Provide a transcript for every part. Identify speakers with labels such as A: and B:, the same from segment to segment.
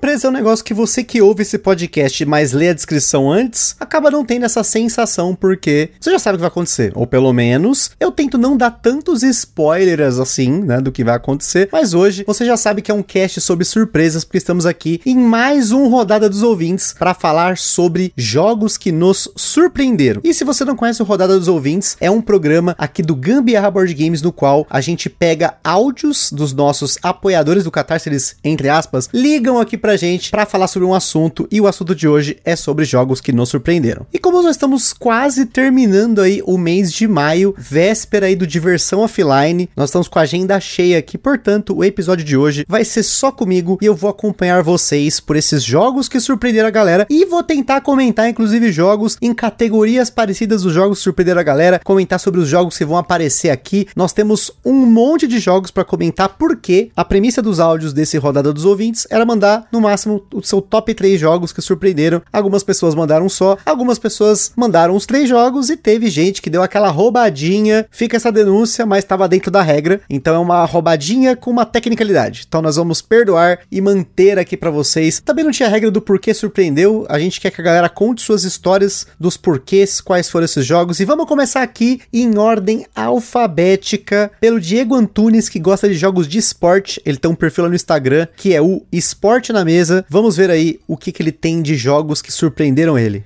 A: Surpresa é um negócio que você que ouve esse podcast, mas lê a descrição antes, acaba não tendo essa sensação porque você já sabe o que vai acontecer. Ou pelo menos, eu tento não dar tantos spoilers assim, né, do que vai acontecer. Mas hoje você já sabe que é um cast sobre surpresas, porque estamos aqui em mais um Rodada dos Ouvintes para falar sobre jogos que nos surpreenderam. E se você não conhece o Rodada dos Ouvintes, é um programa aqui do Gambiarra Board Games no qual a gente pega áudios dos nossos apoiadores do Catarse, eles, entre aspas, ligam aqui aqui pra gente para falar sobre um assunto e o assunto de hoje é sobre jogos que nos surpreenderam. E como nós estamos quase terminando aí o mês de maio, véspera aí do Diversão Offline, nós estamos com a agenda cheia aqui, portanto, o episódio de hoje vai ser só comigo e eu vou acompanhar vocês por esses jogos que surpreenderam a galera e vou tentar comentar inclusive jogos em categorias parecidas dos jogos que surpreenderam a galera, comentar sobre os jogos que vão aparecer aqui. Nós temos um monte de jogos para comentar porque a premissa dos áudios desse rodada dos ouvintes era mandar no máximo o seu top 3 jogos que surpreenderam. Algumas pessoas mandaram só, algumas pessoas mandaram os três jogos e teve gente que deu aquela roubadinha. Fica essa denúncia, mas estava dentro da regra. Então é uma roubadinha com uma tecnicalidade. Então nós vamos perdoar e manter aqui para vocês. Também não tinha regra do porquê surpreendeu. A gente quer que a galera conte suas histórias dos porquês, quais foram esses jogos. E vamos começar aqui em ordem alfabética pelo Diego Antunes, que gosta de jogos de esporte. Ele tem um perfil lá no Instagram que é o Esporte na mesa. Vamos ver aí o que, que ele tem de jogos que surpreenderam ele.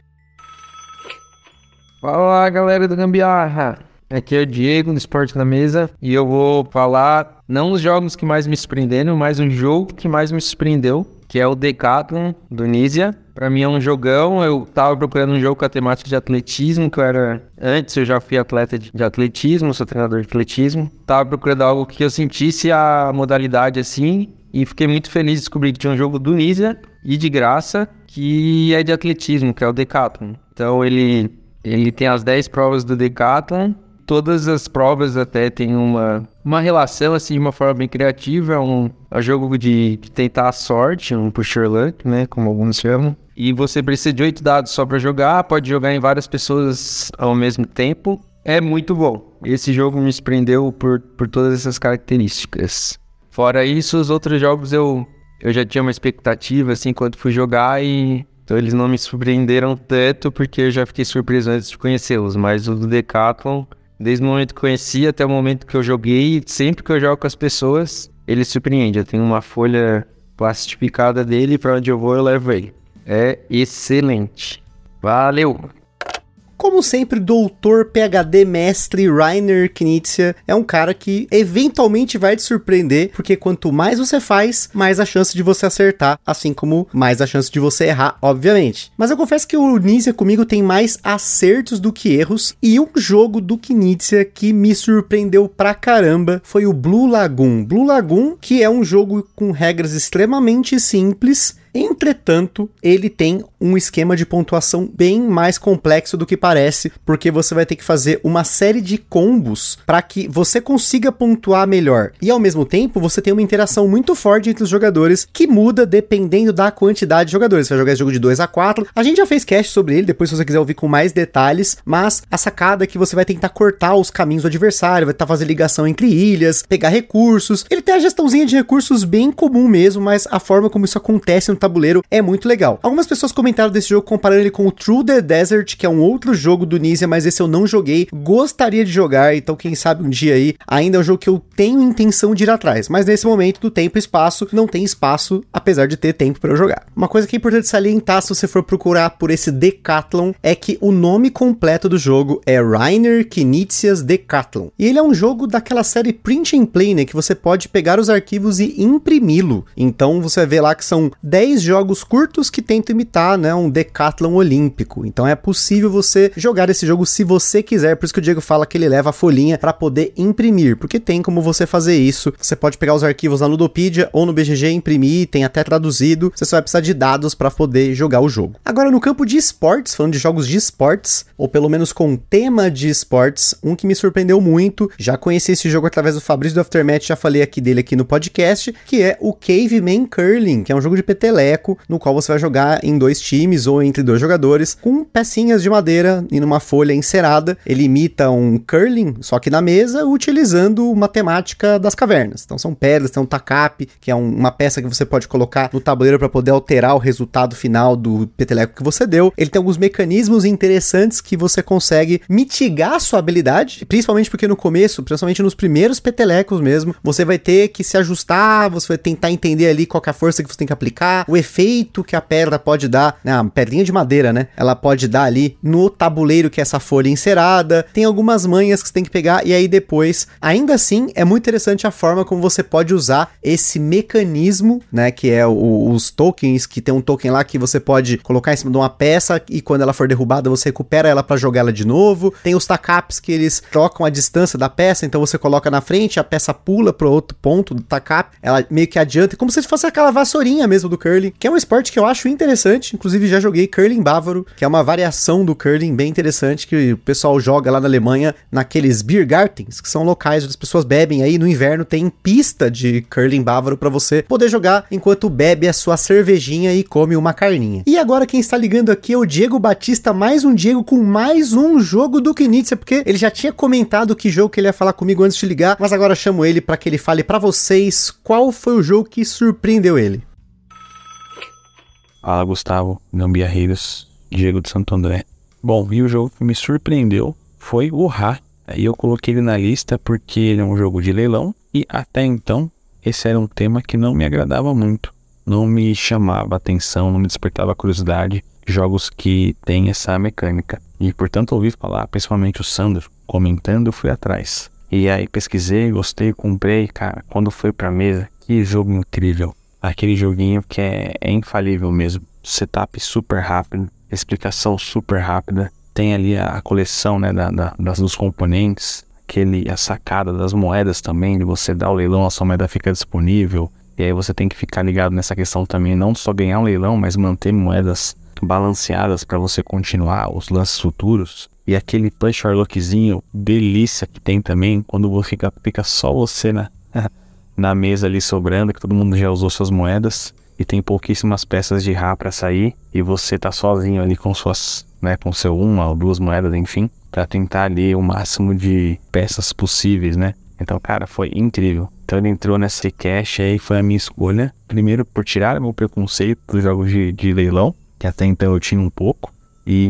B: Fala galera do Gambiarra! Aqui é o Diego no Esporte na Mesa e eu vou falar não os jogos que mais me surpreenderam, mas um jogo que mais me surpreendeu, que é o Decathlon do Nizia. Pra mim é um jogão, eu tava procurando um jogo com a temática de atletismo, que eu era... Antes eu já fui atleta de atletismo, sou treinador de atletismo. Tava procurando algo que eu sentisse a modalidade assim, e fiquei muito feliz de descobrir que tinha um jogo do Nizia e de graça, que é de atletismo, que é o Decathlon. Então ele, ele tem as 10 provas do Decathlon. Todas as provas até tem uma, uma relação, assim, de uma forma bem criativa. É um, é um jogo de, de tentar a sorte, um pusher luck, né? Como alguns chamam. E você precisa de oito dados só para jogar, pode jogar em várias pessoas ao mesmo tempo. É muito bom. Esse jogo me surpreendeu por, por todas essas características. Fora isso, os outros jogos eu, eu já tinha uma expectativa, assim, quando fui jogar e... Então eles não me surpreenderam tanto porque eu já fiquei surpreso antes de conhecê-los. Mas o do Decathlon, desde o momento que conheci até o momento que eu joguei, sempre que eu jogo com as pessoas, ele surpreende. Eu tenho uma folha plastificada dele para onde eu vou eu levo ele. É excelente. Valeu!
A: Como sempre, doutor PhD mestre Rainer Knizia é um cara que eventualmente vai te surpreender, porque quanto mais você faz, mais a chance de você acertar, assim como mais a chance de você errar, obviamente. Mas eu confesso que o Knizia comigo tem mais acertos do que erros, e um jogo do Knizia que me surpreendeu pra caramba foi o Blue Lagoon. Blue Lagoon, que é um jogo com regras extremamente simples, Entretanto, ele tem um esquema de pontuação bem mais complexo do que parece, porque você vai ter que fazer uma série de combos para que você consiga pontuar melhor. E ao mesmo tempo, você tem uma interação muito forte entre os jogadores que muda dependendo da quantidade de jogadores. Você vai jogar esse jogo de 2 a 4. A gente já fez cast sobre ele, depois se você quiser ouvir com mais detalhes, mas a sacada é que você vai tentar cortar os caminhos do adversário, vai tentar fazer ligação entre ilhas, pegar recursos. Ele tem a gestãozinha de recursos bem comum mesmo, mas a forma como isso acontece no tabuleiro é muito legal. Algumas pessoas comentaram desse jogo comparando ele com o True the Desert, que é um outro jogo do Nizia, mas esse eu não joguei. Gostaria de jogar, então quem sabe um dia aí. Ainda é um jogo que eu tenho intenção de ir atrás, mas nesse momento do tempo e espaço, não tem espaço, apesar de ter tempo para eu jogar. Uma coisa que é importante salientar se você for procurar por esse Decathlon é que o nome completo do jogo é Rainer Knizia's Decathlon. E ele é um jogo daquela série Print and Play, né, que você pode pegar os arquivos e imprimi-lo. Então você ver lá que são 10 jogos curtos que tentam imitar, né, um decathlon olímpico. Então é possível você jogar esse jogo se você quiser, por isso que o Diego fala que ele leva a folhinha para poder imprimir, porque tem como você fazer isso. Você pode pegar os arquivos na Ludopedia ou no BGG imprimir, tem até traduzido. Você só vai precisar de dados para poder jogar o jogo. Agora no campo de esportes, falando de jogos de esportes, ou pelo menos com tema de esportes, um que me surpreendeu muito, já conheci esse jogo através do Fabrício do Aftermath, já falei aqui dele aqui no podcast, que é o Caveman Curling, que é um jogo de peteleco, no qual você vai jogar em dois times ou entre dois jogadores, com pecinhas de madeira e numa folha encerada. Ele imita um curling, só que na mesa, utilizando uma temática das cavernas. Então são pedras, tem um tacape, que é um, uma peça que você pode colocar no tabuleiro para poder alterar o resultado final do peteleco que você deu. Ele tem alguns mecanismos interessantes que você consegue mitigar a sua habilidade, principalmente porque no começo, principalmente nos primeiros petelecos mesmo, você vai ter que se ajustar, você vai tentar entender ali qual é a força que você tem que aplicar, o efeito que a pedra pode dar, né, a pedrinha de madeira, né? Ela pode dar ali no tabuleiro que é essa folha encerada. Tem algumas manhas que você tem que pegar e aí depois, ainda assim, é muito interessante a forma como você pode usar esse mecanismo, né, que é o, os tokens, que tem um token lá que você pode colocar em cima de uma peça e quando ela for derrubada você recupera ela para jogar ela de novo. Tem os tacaps que eles trocam a distância da peça, então você coloca na frente, a peça pula para outro ponto do tacap, ela meio que adianta, como se fosse aquela vassourinha mesmo do curling, que é um esporte que eu acho interessante, inclusive já joguei curling bávaro, que é uma variação do curling bem interessante que o pessoal joga lá na Alemanha naqueles beer gardens, que são locais onde as pessoas bebem aí no inverno tem pista de curling bávaro para você poder jogar enquanto bebe a sua cervejinha e come uma carninha. E agora quem está ligando aqui é o Diego Batista, mais um Diego com mais um jogo do Knizia, porque ele já tinha comentado que jogo que ele ia falar comigo antes de ligar, mas agora chamo ele para que ele fale para vocês qual foi o jogo que surpreendeu ele.
C: Fala Gustavo, Gambiarreiros, Diego de Santo André. Bom, e o jogo que me surpreendeu foi o Ra. Aí eu coloquei ele na lista porque ele é um jogo de leilão e até então esse era um tema que não me agradava muito. Não me chamava atenção, não me despertava curiosidade. Jogos que têm essa mecânica. E portanto ouvi falar, principalmente o Sandro, comentando, fui atrás. E aí pesquisei, gostei, comprei, cara. Quando foi pra mesa, que jogo incrível. Aquele joguinho que é, é infalível mesmo. Setup super rápido, explicação super rápida. Tem ali a, a coleção né, da, da, das, dos componentes, aquele, a sacada das moedas também, de você dar o leilão, a sua moeda fica disponível. E aí você tem que ficar ligado nessa questão também, não só ganhar um leilão, mas manter moedas balanceadas para você continuar os lances futuros. E aquele push Sherlockzinho, delícia que tem também, quando fica, fica só você na, na mesa ali sobrando, que todo mundo já usou suas moedas. E tem pouquíssimas peças de Rá para sair. E você tá sozinho ali com suas, né, com seu uma ou duas moedas, enfim, para tentar ali o máximo de peças possíveis, né? Então, cara, foi incrível. Então ele entrou nessa cash aí, foi a minha escolha. Primeiro por tirar meu preconceito dos jogos de, de leilão, que até então eu tinha um pouco. E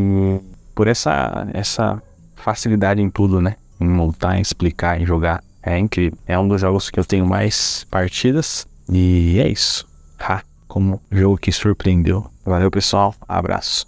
C: por essa, essa facilidade em tudo, né? Em montar, em explicar, em jogar. É incrível. É um dos jogos que eu tenho mais partidas. E é isso. Ha, como jogo que surpreendeu. Valeu, pessoal. Abraço.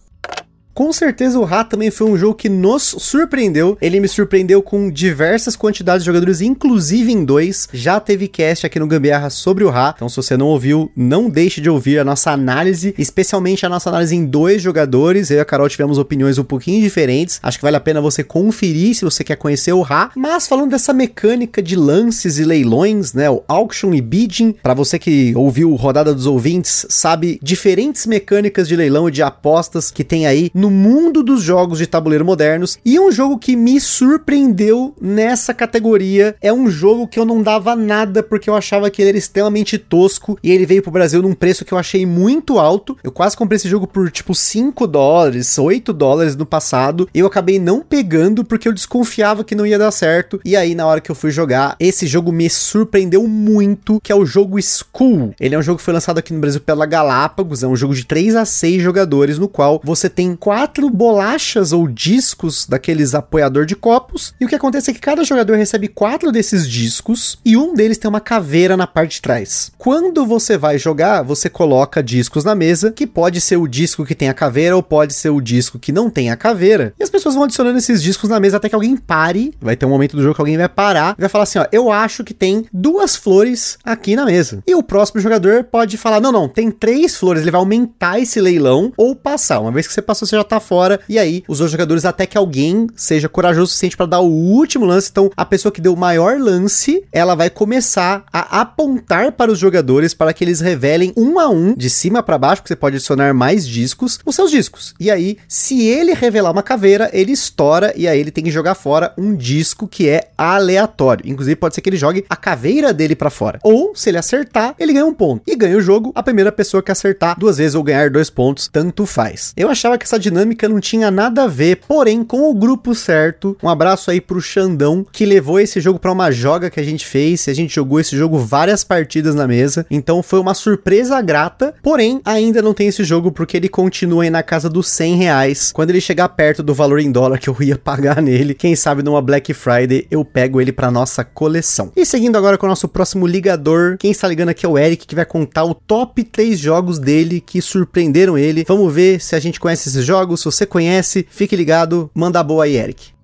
A: Com certeza o Ra também foi um jogo que nos surpreendeu. Ele me surpreendeu com diversas quantidades de jogadores, inclusive em dois. Já teve cast aqui no Gambiarra sobre o Ra. Então, se você não ouviu, não deixe de ouvir a nossa análise, especialmente a nossa análise em dois jogadores. Eu e a Carol tivemos opiniões um pouquinho diferentes. Acho que vale a pena você conferir se você quer conhecer o Ra. Mas falando dessa mecânica de lances e leilões, né? O auction e bidding. Para você que ouviu Rodada dos Ouvintes, sabe diferentes mecânicas de leilão e de apostas que tem aí no no mundo dos jogos de tabuleiro modernos. E um jogo que me surpreendeu nessa categoria é um jogo que eu não dava nada porque eu achava que ele era extremamente tosco e ele veio pro Brasil num preço que eu achei muito alto. Eu quase comprei esse jogo por tipo 5 dólares, 8 dólares no passado. Eu acabei não pegando porque eu desconfiava que não ia dar certo. E aí, na hora que eu fui jogar, esse jogo me surpreendeu muito, que é o jogo School. Ele é um jogo que foi lançado aqui no Brasil pela Galápagos, é um jogo de 3 a 6 jogadores, no qual você tem quatro bolachas ou discos daqueles apoiador de copos. E o que acontece é que cada jogador recebe quatro desses discos e um deles tem uma caveira na parte de trás. Quando você vai jogar, você coloca discos na mesa, que pode ser o disco que tem a caveira ou pode ser o disco que não tem a caveira. E as pessoas vão adicionando esses discos na mesa até que alguém pare. Vai ter um momento do jogo que alguém vai parar e vai falar assim: ó, eu acho que tem duas flores aqui na mesa. E o próximo jogador pode falar: não, não, tem três flores. Ele vai aumentar esse leilão ou passar. Uma vez que você passou, você já tá fora. E aí, os outros jogadores, até que alguém seja corajoso o suficiente para dar o último lance. Então, a pessoa que deu o maior lance, ela vai começar a apontar para os jogadores para que eles revelem um a um, de cima para baixo, que você pode adicionar mais discos, os seus discos. E aí, se ele revelar uma caveira, ele estoura e aí ele tem que jogar fora um disco que é aleatório. Inclusive, pode ser que ele jogue a caveira dele para fora. Ou, se ele acertar, ele ganha um ponto. E ganha o jogo a primeira pessoa que acertar duas vezes ou ganhar dois pontos, tanto faz. Eu achava que essa dinâmica não tinha nada a ver, porém, com o grupo certo, um abraço aí pro Xandão, que levou esse jogo para uma joga que a gente fez. A gente jogou esse jogo várias partidas na mesa, então foi uma surpresa grata. Porém, ainda não tem esse jogo porque ele continua aí na casa dos 100 reais. Quando ele chegar perto do valor em dólar que eu ia pagar nele, quem sabe numa Black Friday eu pego ele para nossa coleção. E seguindo agora com o nosso próximo ligador, quem está ligando aqui é o Eric, que vai contar o top 3 jogos dele que surpreenderam ele. Vamos ver se a gente conhece esses jogos. Se você conhece, fique ligado. Manda boa aí, Eric.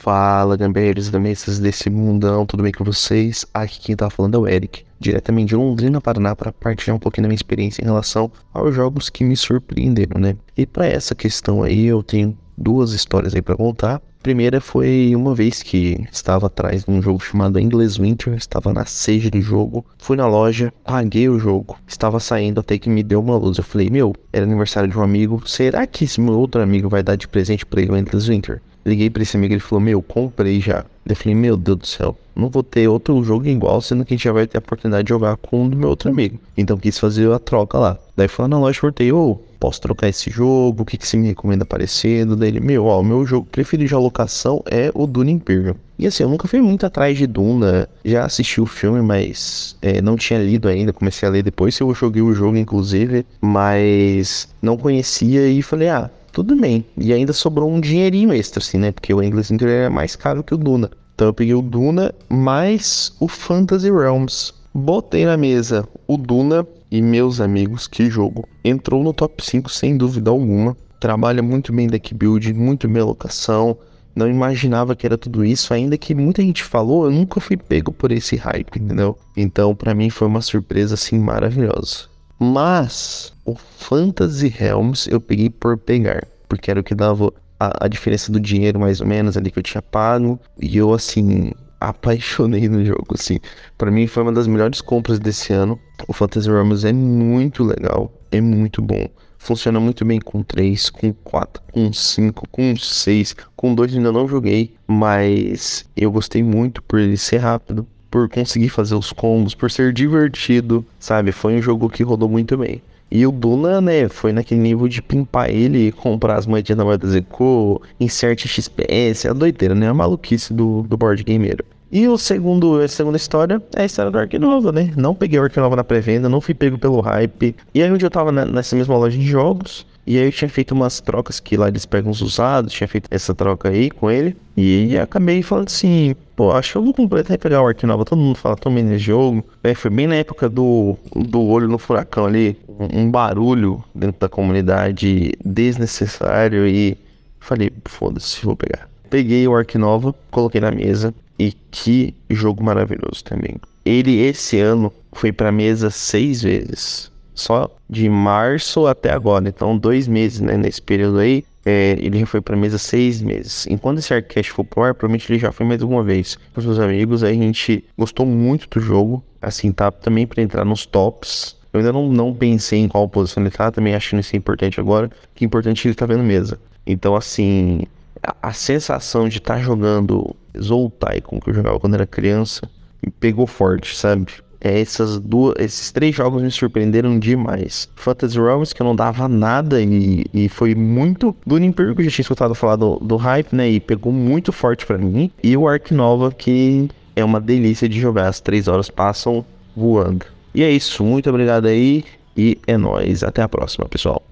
D: Fala, gambeiros da mesas desse mundão, tudo bem com vocês? Aqui quem tá falando é o Eric, diretamente de Londrina, Paraná, para partilhar um pouquinho da minha experiência em relação aos jogos que me surpreenderam, né? E para essa questão aí, eu tenho duas histórias aí para contar. Primeira foi uma vez que estava atrás de um jogo chamado Endless Winter, estava na seja de jogo, fui na loja, paguei o jogo, estava saindo até que me deu uma luz. Eu falei, meu, era aniversário de um amigo, será que esse meu outro amigo vai dar de presente para ele o Endless Winter? Liguei pra esse amigo, ele falou, meu, comprei já. Eu falei, meu Deus do céu, não vou ter outro jogo igual, sendo que a gente já vai ter a oportunidade de jogar com um do meu outro amigo. Então quis fazer a troca lá. Daí foi lá na loja, voltei, ô, posso trocar esse jogo? O que, que você me recomenda parecido? Daí ele, meu, ó, o meu jogo preferido de alocação é o Duna Imperial. E assim, eu nunca fui muito atrás de Duna, já assisti o filme, mas é, não tinha lido ainda, comecei a ler depois, eu joguei o jogo inclusive, mas não conhecia e falei, ah, tudo bem. E ainda sobrou um dinheirinho extra, assim, né? Porque o English Inter é mais caro que o Duna. Então eu peguei o Duna mais o Fantasy Realms. Botei na mesa o Duna e meus amigos, que jogo. Entrou no top 5 sem dúvida alguma. Trabalha muito bem deck build, muito bem alocação. Não imaginava que era tudo isso, ainda que muita gente falou, eu nunca fui pego por esse hype, entendeu? Então, para mim foi uma surpresa assim maravilhosa. Mas o Fantasy Realms eu peguei por pegar, porque era o que dava a, a diferença do dinheiro mais ou menos ali que eu tinha pago, e eu assim apaixonei no jogo, assim. Para mim foi uma das melhores compras desse ano. O Fantasy Realms é muito legal, é muito bom. Funciona muito bem com 3, com 4, com 5, com 6, com 2 ainda não joguei, mas eu gostei muito por ele ser rápido, por conseguir fazer os combos, por ser divertido, sabe? Foi um jogo que rodou muito bem. E o Duna, né, foi naquele nível de pimpar ele e comprar as moedinhas da moeda Zeco, insert XPS, a doideira, né? A maluquice do, do board gameiro. E o segundo, a segunda história é a história do Ark Nova, né? Não peguei o Ark Nova na pré-venda, não fui pego pelo hype. E aí onde eu tava nessa mesma loja de jogos, e aí eu tinha feito umas trocas que lá eles pegam os usados, tinha feito essa troca aí com ele. E acabei falando assim, pô, acho que eu vou completar e pegar o Ark Nova. Todo mundo fala tão nesse jogo. É, foi bem na época do, do olho no furacão ali. Um, um barulho dentro da comunidade desnecessário. E falei, foda-se, vou pegar. Peguei o Ark Nova, coloquei na mesa. E que jogo maravilhoso também. Ele esse ano foi pra mesa seis vezes. Só de março até agora. Então, dois meses, né? Nesse período aí. É, ele foi pra mesa seis meses. Enquanto esse Arcast for pro ar, provavelmente ele já foi mais uma vez com seus amigos. Aí a gente gostou muito do jogo. Assim, tá também para entrar nos tops. Eu ainda não, não pensei em qual posição ele tá. Também acho isso importante agora. Que é importante ele tá vendo mesa. Então, assim, a, a sensação de estar tá jogando Zoltai, como que eu jogava quando era criança, me pegou forte, sabe? É, essas duas, esses três jogos me surpreenderam demais. Fantasy Realms, que eu não dava nada e, e foi muito do Imperial, que eu já tinha escutado falar do, do hype, né? E pegou muito forte para mim. E o Ark Nova, que é uma delícia de jogar. As três horas passam voando. E é isso. Muito obrigado aí. E é nóis. Até a próxima, pessoal.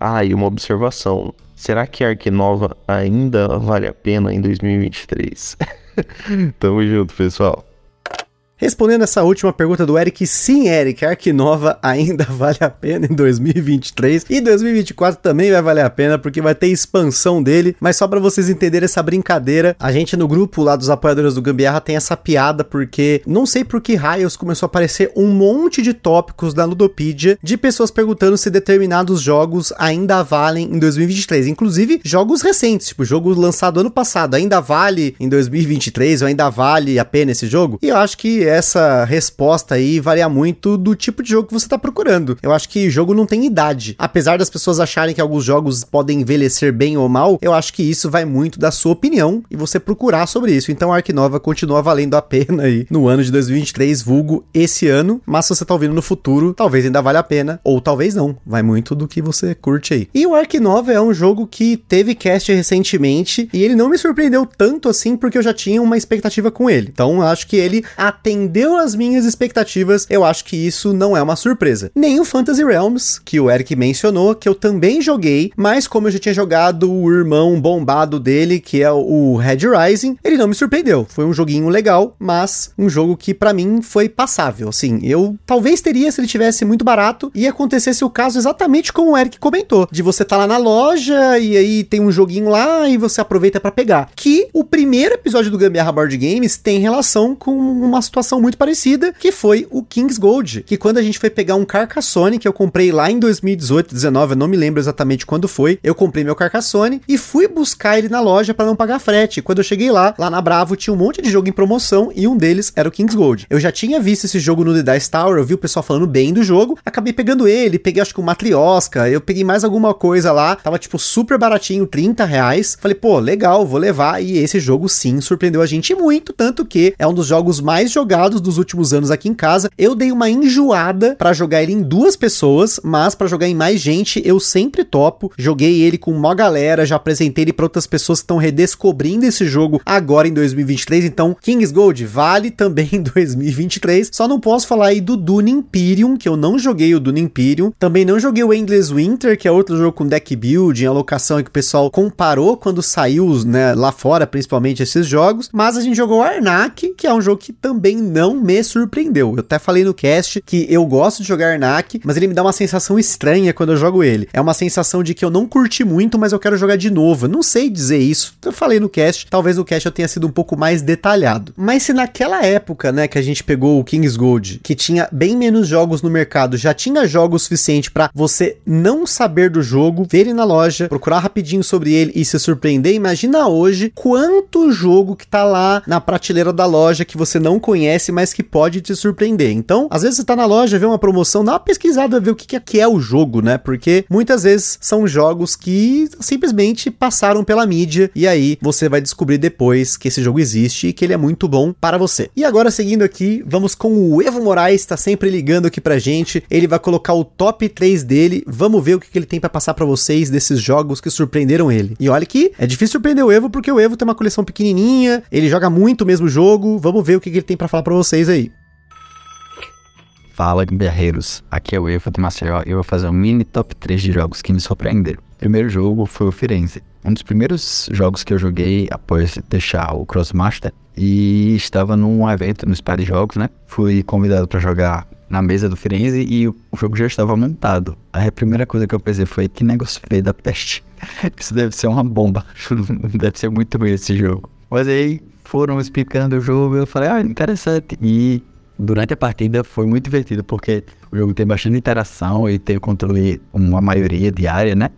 D: Ah, e uma observação. Será que Ark Nova ainda vale a pena em 2023? Tamo junto, pessoal.
A: Respondendo essa última pergunta do Eric, sim, Eric, a Nova ainda vale a pena em 2023 e 2024 também vai valer a pena porque vai ter expansão dele. Mas só para vocês entenderem essa brincadeira, a gente no grupo lá dos apoiadores do Gambiarra tem essa piada porque não sei por que raios começou a aparecer um monte de tópicos da Ludopedia de pessoas perguntando se determinados jogos ainda valem em 2023, inclusive jogos recentes, tipo jogo lançado ano passado, ainda vale em 2023 ou ainda vale a pena esse jogo? E eu acho que essa resposta aí varia muito do tipo de jogo que você tá procurando. Eu acho que jogo não tem idade. Apesar das pessoas acharem que alguns jogos podem envelhecer bem ou mal, eu acho que isso vai muito da sua opinião e você procurar sobre isso. Então Ark Nova continua valendo a pena aí no ano de 2023, vulgo esse ano, mas se você tá ouvindo no futuro, talvez ainda valha a pena, ou talvez não. Vai muito do que você curte aí. E o Ark Nova é um jogo que teve cast recentemente e ele não me surpreendeu tanto assim porque eu já tinha uma expectativa com ele. Então acho que ele atendeu atendeu as minhas expectativas, eu acho que isso não é uma surpresa. Nem o Fantasy Realms, que o Eric mencionou, que eu também joguei, mas como eu já tinha jogado o irmão bombado dele, que é o Red Rising, ele não me surpreendeu. Foi um joguinho legal, mas um jogo que para mim foi passável. Assim, eu talvez teria se ele tivesse muito barato e acontecesse o caso exatamente como o Eric comentou, de você tá lá na loja e aí tem um joguinho lá e você aproveita para pegar. Que o primeiro episódio do Gambiarra Board Games tem relação com uma situação situação muito parecida, que foi o King's Gold, que quando a gente foi pegar um Carcassonne que eu comprei lá em 2018, 19, eu não me lembro exatamente quando foi, eu comprei meu Carcassonne e fui buscar ele na loja para não pagar frete. Quando eu cheguei lá, lá na Bravo tinha um monte de jogo em promoção e um deles era o King's Gold. Eu já tinha visto esse jogo no The Dice Tower, eu vi o pessoal falando bem do jogo, acabei pegando ele, peguei acho que um Matriosca, eu peguei mais alguma coisa lá, tava tipo super baratinho, 30 reais. Falei, pô, legal, vou levar. E esse jogo sim surpreendeu a gente muito, tanto que é um dos jogos mais jogados dos últimos anos aqui em casa. Eu dei uma enjoada para jogar ele em duas pessoas, mas para jogar em mais gente eu sempre topo. Joguei ele com uma galera, já apresentei ele para outras pessoas que estão redescobrindo esse jogo agora em 2023. Então, Kings Gold vale também em 2023. Só não posso falar aí do Dune Imperium, que eu não joguei o Dune Imperium. Também não joguei o Endless Winter, que é outro jogo com deck building, alocação que o pessoal comparou quando saiu, né, lá fora, principalmente esses jogos. Mas a gente jogou Arnak, que é um jogo que também não me surpreendeu. Eu até falei no cast que eu gosto de jogar Arnak, mas ele me dá uma sensação estranha quando eu jogo ele. É uma sensação de que eu não curti muito, mas eu quero jogar de novo. Eu não sei dizer isso. Eu falei no cast, talvez o cast eu tenha sido um pouco mais detalhado. Mas se naquela época, né, que a gente pegou o King's Gold, que tinha bem menos jogos no mercado, já tinha jogos suficiente para você não saber do jogo, ver ele na loja, procurar rapidinho sobre ele e se surpreender, imagina hoje quanto jogo que tá lá na prateleira da loja que você não conhece mas que pode te surpreender. Então, às vezes você tá na loja, vê uma promoção, dá uma pesquisada, ver o que é, que é o jogo, né? Porque muitas vezes são jogos que simplesmente passaram pela mídia e aí você vai descobrir depois que esse jogo existe e que ele é muito bom para você. E agora, seguindo aqui, vamos com o Evo Moraes, tá sempre ligando aqui pra gente. Ele vai colocar o top 3 dele. Vamos ver o que, que ele tem para passar para vocês desses jogos que surpreenderam ele. E olha que é difícil surpreender o Evo porque o Evo tem uma coleção pequenininha, ele joga muito o mesmo jogo. Vamos ver o que, que ele tem para falar para vocês aí.
E: Fala, guerreiros. Aqui é o Evo de Maceió e eu vou fazer um mini top 3 de jogos que me surpreenderam. Primeiro jogo foi o Firenze. Um dos primeiros jogos que eu joguei após deixar o Crossmaster e estava num evento no de Jogos, né? Fui convidado para jogar na mesa do Firenze e o jogo já estava montado. Aí a primeira coisa que eu pensei foi: que negócio feio da peste. Isso deve ser uma bomba. deve ser muito ruim esse jogo. Mas aí foram explicando o jogo, eu falei, ah, interessante. E durante a partida foi muito divertido, porque o jogo tem bastante interação e tem o controle, uma maioria diária, né?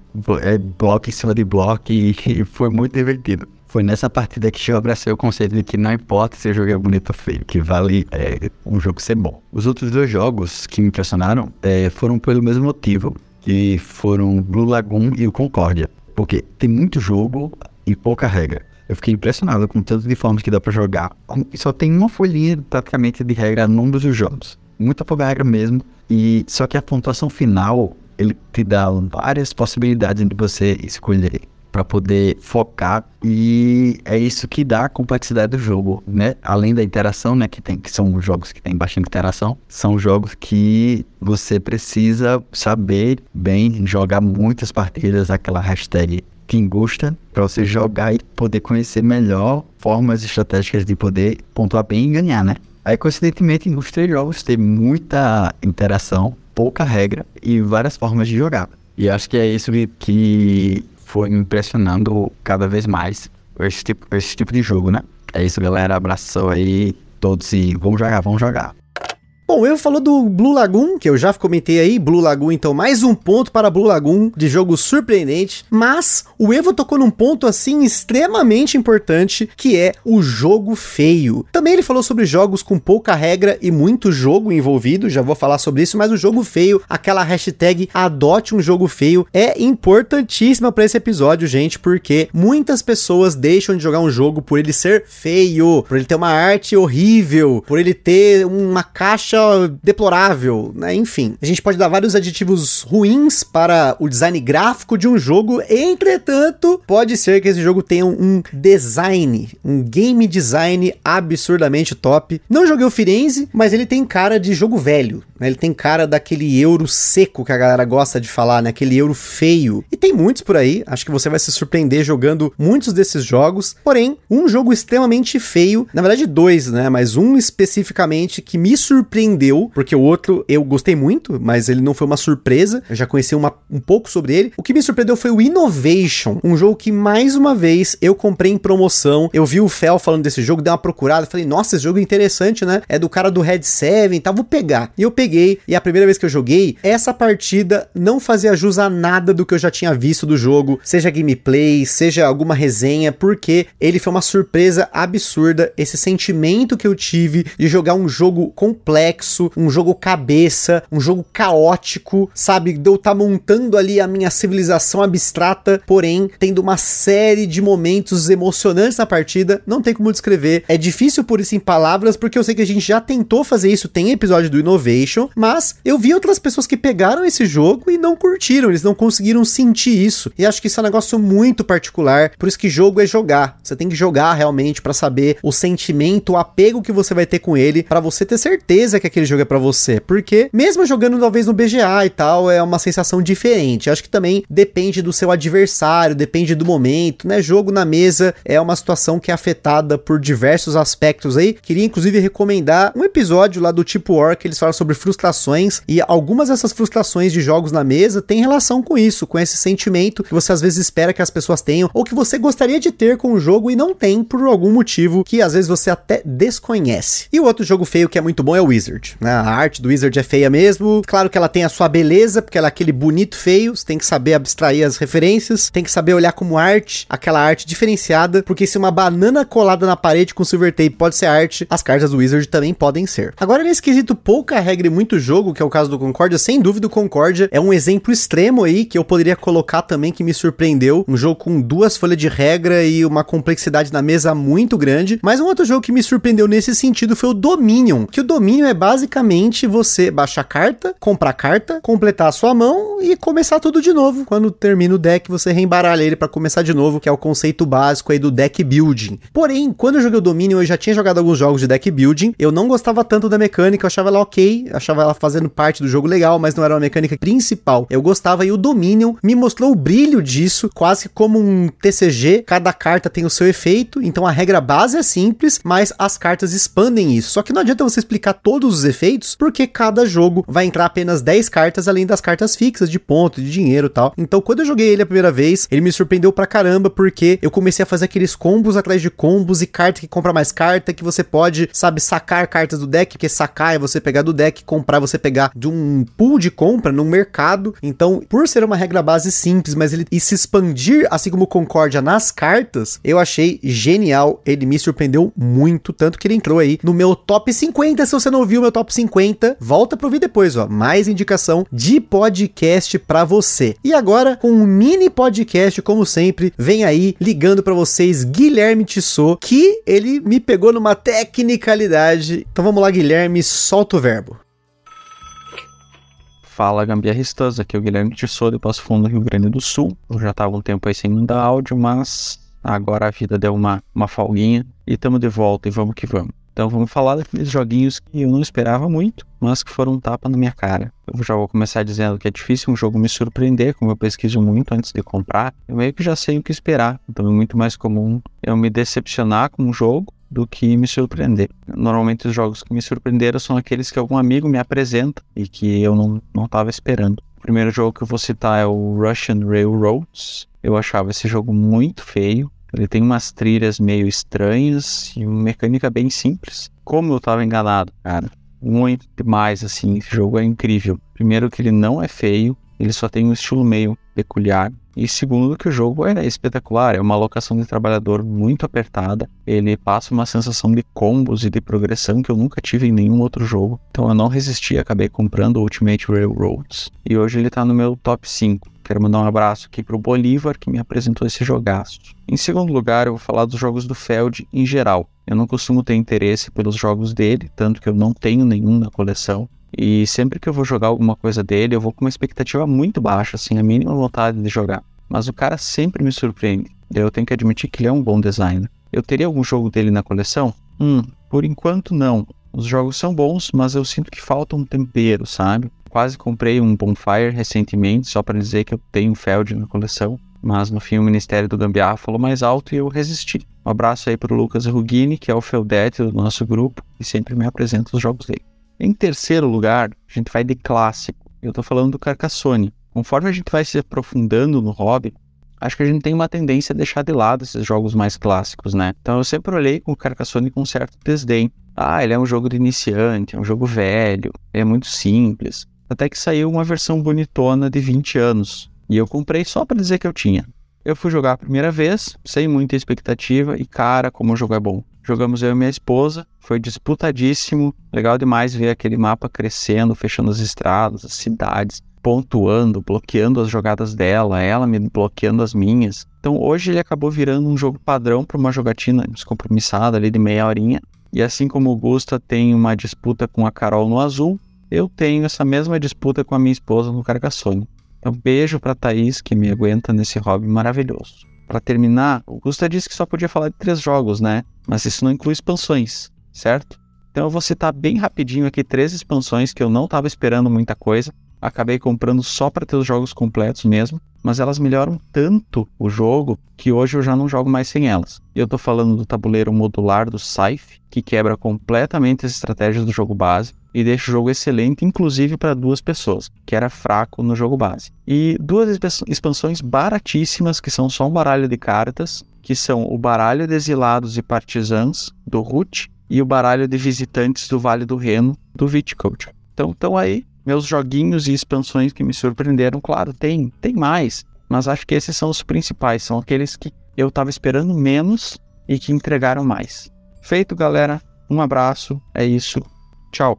E: É bloco em cima de bloco e, foi muito divertido. Foi nessa partida que eu abracei o conceito de que não importa se o jogo é bonito ou feio, que vale é, um jogo ser bom. Os outros dois jogos que me impressionaram é, foram pelo mesmo motivo, que foram Blue Lagoon e o Concórdia. Porque tem muito jogo e pouca regra. Eu fiquei impressionado com o tanto de formas que dá para jogar. Só tem uma folhinha praticamente de regra em ambos os jogos. Muita pouca regra mesmo. E só que a pontuação final, ele te dá várias possibilidades de você escolher. para poder focar e é isso que dá a complexidade do jogo, né? Além da interação, né, que tem que são jogos que tem bastante interação, são jogos que você precisa saber bem jogar muitas partidas aquela hashtag quem gosta para você jogar e poder conhecer melhor formas estratégicas de poder pontuar bem e ganhar, né? Aí, coincidentemente, nos três jogos tem muita interação, pouca regra e várias formas de jogar. E acho que é isso que foi me impressionando cada vez mais esse tipo, esse tipo de jogo, né? É isso, galera. Abração aí todos e vamos jogar, vamos jogar.
A: Bom, eu falou do Blue Lagoon, que eu já comentei aí, Blue Lagoon, então mais um ponto para Blue Lagoon de jogo surpreendente, mas o Evo tocou num ponto assim extremamente importante, que é o jogo feio. Também ele falou sobre jogos com pouca regra e muito jogo envolvido, já vou falar sobre isso, mas o jogo feio, aquela hashtag adote um jogo feio, é importantíssima para esse episódio, gente, porque muitas pessoas deixam de jogar um jogo por ele ser feio, por ele ter uma arte horrível, por ele ter uma caixa deplorável, né? Enfim, a gente pode dar vários adjetivos ruins para o design gráfico de um jogo, entretanto, pode ser que esse jogo tenha um design, um game design absurdamente top. Não joguei o Firenze, mas ele tem cara de jogo velho, né? Ele tem cara daquele euro seco que a galera gosta de falar, né? Aquele euro feio. E tem muitos por aí, acho que você vai se surpreender jogando muitos desses jogos. Porém, um jogo extremamente feio, na verdade dois, né? Mas um especificamente que me surpreendeu surpreendeu, porque o outro eu gostei muito, mas ele não foi uma surpresa. Eu já conheci uma, um pouco sobre ele. O que me surpreendeu foi o Innovation, um jogo que mais uma vez eu comprei em promoção. Eu vi o Fel falando desse jogo, dei uma procurada, falei, nossa, esse jogo é interessante, né? É do cara do Red 7 e tal, vou pegar. E eu peguei, e a primeira vez que eu joguei, essa partida não fazia jus a nada do que eu já tinha visto do jogo, seja gameplay, seja alguma resenha, porque ele foi uma surpresa absurda. Esse sentimento que eu tive de jogar um jogo complexo complexo, um jogo cabeça, um jogo caótico, sabe? De eu tá montando ali a minha civilização abstrata, porém tendo uma série de momentos emocionantes na partida. Não tem como descrever. É difícil por isso em palavras, porque eu sei que a gente já tentou fazer isso, tem episódio do Innovation, mas eu vi outras pessoas que pegaram esse jogo e não curtiram, eles não conseguiram sentir isso. E acho que isso é um negócio muito particular, por isso que jogo é jogar. Você tem que jogar realmente para saber o sentimento, o apego que você vai ter com ele, para você ter certeza que aquele jogo é para você, porque mesmo jogando talvez no BGA e tal, é uma sensação diferente. Acho que também depende do seu adversário, depende do momento, né? Jogo na mesa é uma situação que é afetada por diversos aspectos aí. Queria inclusive recomendar um episódio lá do Tipo War que eles falam sobre frustrações e algumas dessas frustrações de jogos na mesa têm relação com isso, com esse sentimento que você às vezes espera que as pessoas tenham ou que você gostaria de ter com o jogo e não tem por algum motivo que às vezes você até desconhece. E o outro jogo feio que é muito bom é o Wizard. Wizard. Né? A arte do Wizard é feia mesmo. Claro que ela tem a sua beleza, porque ela é aquele bonito feio. Você tem que saber abstrair as referências, tem que saber olhar como arte, aquela arte diferenciada, porque se uma banana colada na parede com silver tape pode ser arte, as cartas do Wizard também podem ser. Agora, nesse quesito pouca regra e muito jogo, que é o caso do Concórdia, sem dúvida o Concórdia é um exemplo extremo aí que eu poderia colocar também que me surpreendeu. Um jogo com duas folhas de regra e uma complexidade na mesa muito grande. Mas um outro jogo que me surpreendeu nesse sentido foi o Dominion, que o Dominion é basicamente você baixar carta, comprar carta, completar a sua mão e começar tudo de novo. Quando termina o deck, você reembaralha ele para começar de novo, que é o conceito básico aí do deck building. Porém, quando eu joguei o Dominion, eu já tinha jogado alguns jogos de deck building, eu não gostava tanto da mecânica, eu achava ela ok, achava ela fazendo parte do jogo legal, mas não era uma mecânica principal. Eu gostava e o Dominion me mostrou o brilho disso, quase como um TCG, cada carta tem o seu efeito, então a regra base é simples, mas as cartas expandem isso. Só que não adianta você explicar todos todos os efeitos, porque cada jogo vai entrar apenas 10 cartas além das cartas fixas de ponto, de dinheiro e tal. Então, quando eu joguei ele a primeira vez, ele me surpreendeu pra caramba, porque eu comecei a fazer aqueles combos atrás de combos e carta que compra mais carta, que você pode, sabe, sacar cartas do deck, porque sacar é você pegar do deck, comprar é você pegar de um pool de compra no mercado. Então, por ser uma regra base simples, mas ele e se expandir, assim como Concórdia, nas cartas, eu achei genial. Ele me surpreendeu muito, tanto que ele entrou aí no meu top 50. Se você não ouviu meu top 50, volta pro vídeo depois, ó. Mais indicação de podcast para você. E agora, com um mini podcast, como sempre, vem aí ligando para vocês Guilherme Tissot, que ele me pegou numa tecnicalidade. Então vamos lá, Guilherme, solta o verbo.
F: Fala gambiarristas, aqui é o Guilherme Tissot de Passo Fundo, Rio Grande do Sul. Eu já estava um tempo aí sem mandar áudio, mas agora a vida deu uma, uma folguinha e estamos de volta e vamos que vamos. Então vamos falar daqueles joguinhos que eu não esperava muito, mas que foram um tapa na minha cara. Eu já vou começar dizendo que é difícil um jogo me surpreender, como eu pesquiso muito antes de comprar. Eu meio que já sei o que esperar, então é muito mais comum eu me decepcionar com um jogo do que me surpreender. Normalmente os jogos que me surpreenderam são aqueles que algum amigo me apresenta e que eu não estava esperando. O primeiro jogo que eu vou citar é o Russian Railroads. Eu achava esse jogo muito feio, ele tem umas trilhas meio estranhas e uma mecânica bem simples. Como eu tava enganado, cara. Muito demais, assim. Esse jogo é incrível. Primeiro, que ele não é feio, ele só tem um estilo meio peculiar. E segundo, que o jogo é espetacular. É uma alocação de trabalhador muito apertada. Ele passa uma sensação de combos e de progressão que eu nunca tive em nenhum outro jogo. Então eu não resisti, acabei comprando o Ultimate Railroads. E hoje ele tá no meu top 5. Quero mandar um abraço aqui pro Bolívar, que me apresentou esse jogaço. Em segundo lugar, eu vou falar dos jogos do Feld em geral. Eu não costumo ter interesse pelos jogos dele, tanto que eu não tenho nenhum na coleção. E sempre que eu vou jogar alguma coisa dele, eu vou com uma expectativa muito baixa, assim, a mínima vontade de jogar. Mas o cara sempre me surpreende. Eu tenho que admitir que ele é um bom designer. Eu teria algum jogo dele na coleção? Hum, por enquanto não. Os jogos são bons, mas eu sinto que falta um tempero, sabe? Quase comprei um Bonfire recentemente, só para dizer que eu tenho um Feld na coleção. Mas no fim o Ministério do Gambiarra falou mais alto e eu resisti. Um abraço aí pro Lucas Rugini, que é o Feldete do nosso grupo e sempre me apresenta os jogos dele. Em terceiro lugar, a gente vai de clássico. Eu tô falando do Carcassonne. Conforme a gente vai se aprofundando no hobby, acho que a gente tem uma tendência a deixar de lado esses jogos mais clássicos, né? Então eu sempre olhei com o Carcassonne com certo desdém. Ah, ele é um jogo de iniciante, é um jogo velho, é muito simples. Até que saiu uma versão bonitona de 20 anos. E eu comprei só para dizer que eu tinha. Eu fui jogar a primeira vez, sem muita expectativa, e cara, como o jogo é bom. Jogamos eu e minha esposa, foi disputadíssimo, legal demais ver aquele mapa crescendo, fechando as estradas, as cidades, pontuando, bloqueando as jogadas dela, ela me bloqueando as minhas. Então hoje ele acabou virando um jogo padrão para uma jogatina descompromissada ali de meia horinha. E assim como o Gusta tem uma disputa com a Carol no azul, eu tenho essa mesma disputa com a minha esposa no Carcassonne. Então, beijo pra Thaís, que me aguenta nesse hobby maravilhoso. Para terminar, o Gusta disse que só podia falar de três jogos, né? Mas isso não inclui expansões, certo? Então eu vou citar bem rapidinho aqui três expansões que eu não estava esperando muita coisa. Acabei comprando só para ter os jogos completos mesmo, mas elas melhoram tanto o jogo que hoje eu já não jogo mais sem elas. Eu tô falando do tabuleiro modular do Scythe, que quebra completamente as estratégias do jogo base e deixa o jogo excelente, inclusive para duas pessoas, que era fraco no jogo base. E duas expansões baratíssimas, que são só um baralho de cartas, que são o baralho de exilados e partisãs do Root e o baralho de visitantes do Vale do Reno do Viticulture. Então, estão aí meus joguinhos e expansões que me surpreenderam. Claro, tem, tem mais, mas acho que esses são os principais, são aqueles que eu estava esperando menos e que entregaram mais. Feito, galera. Um abraço. É isso. Tchau.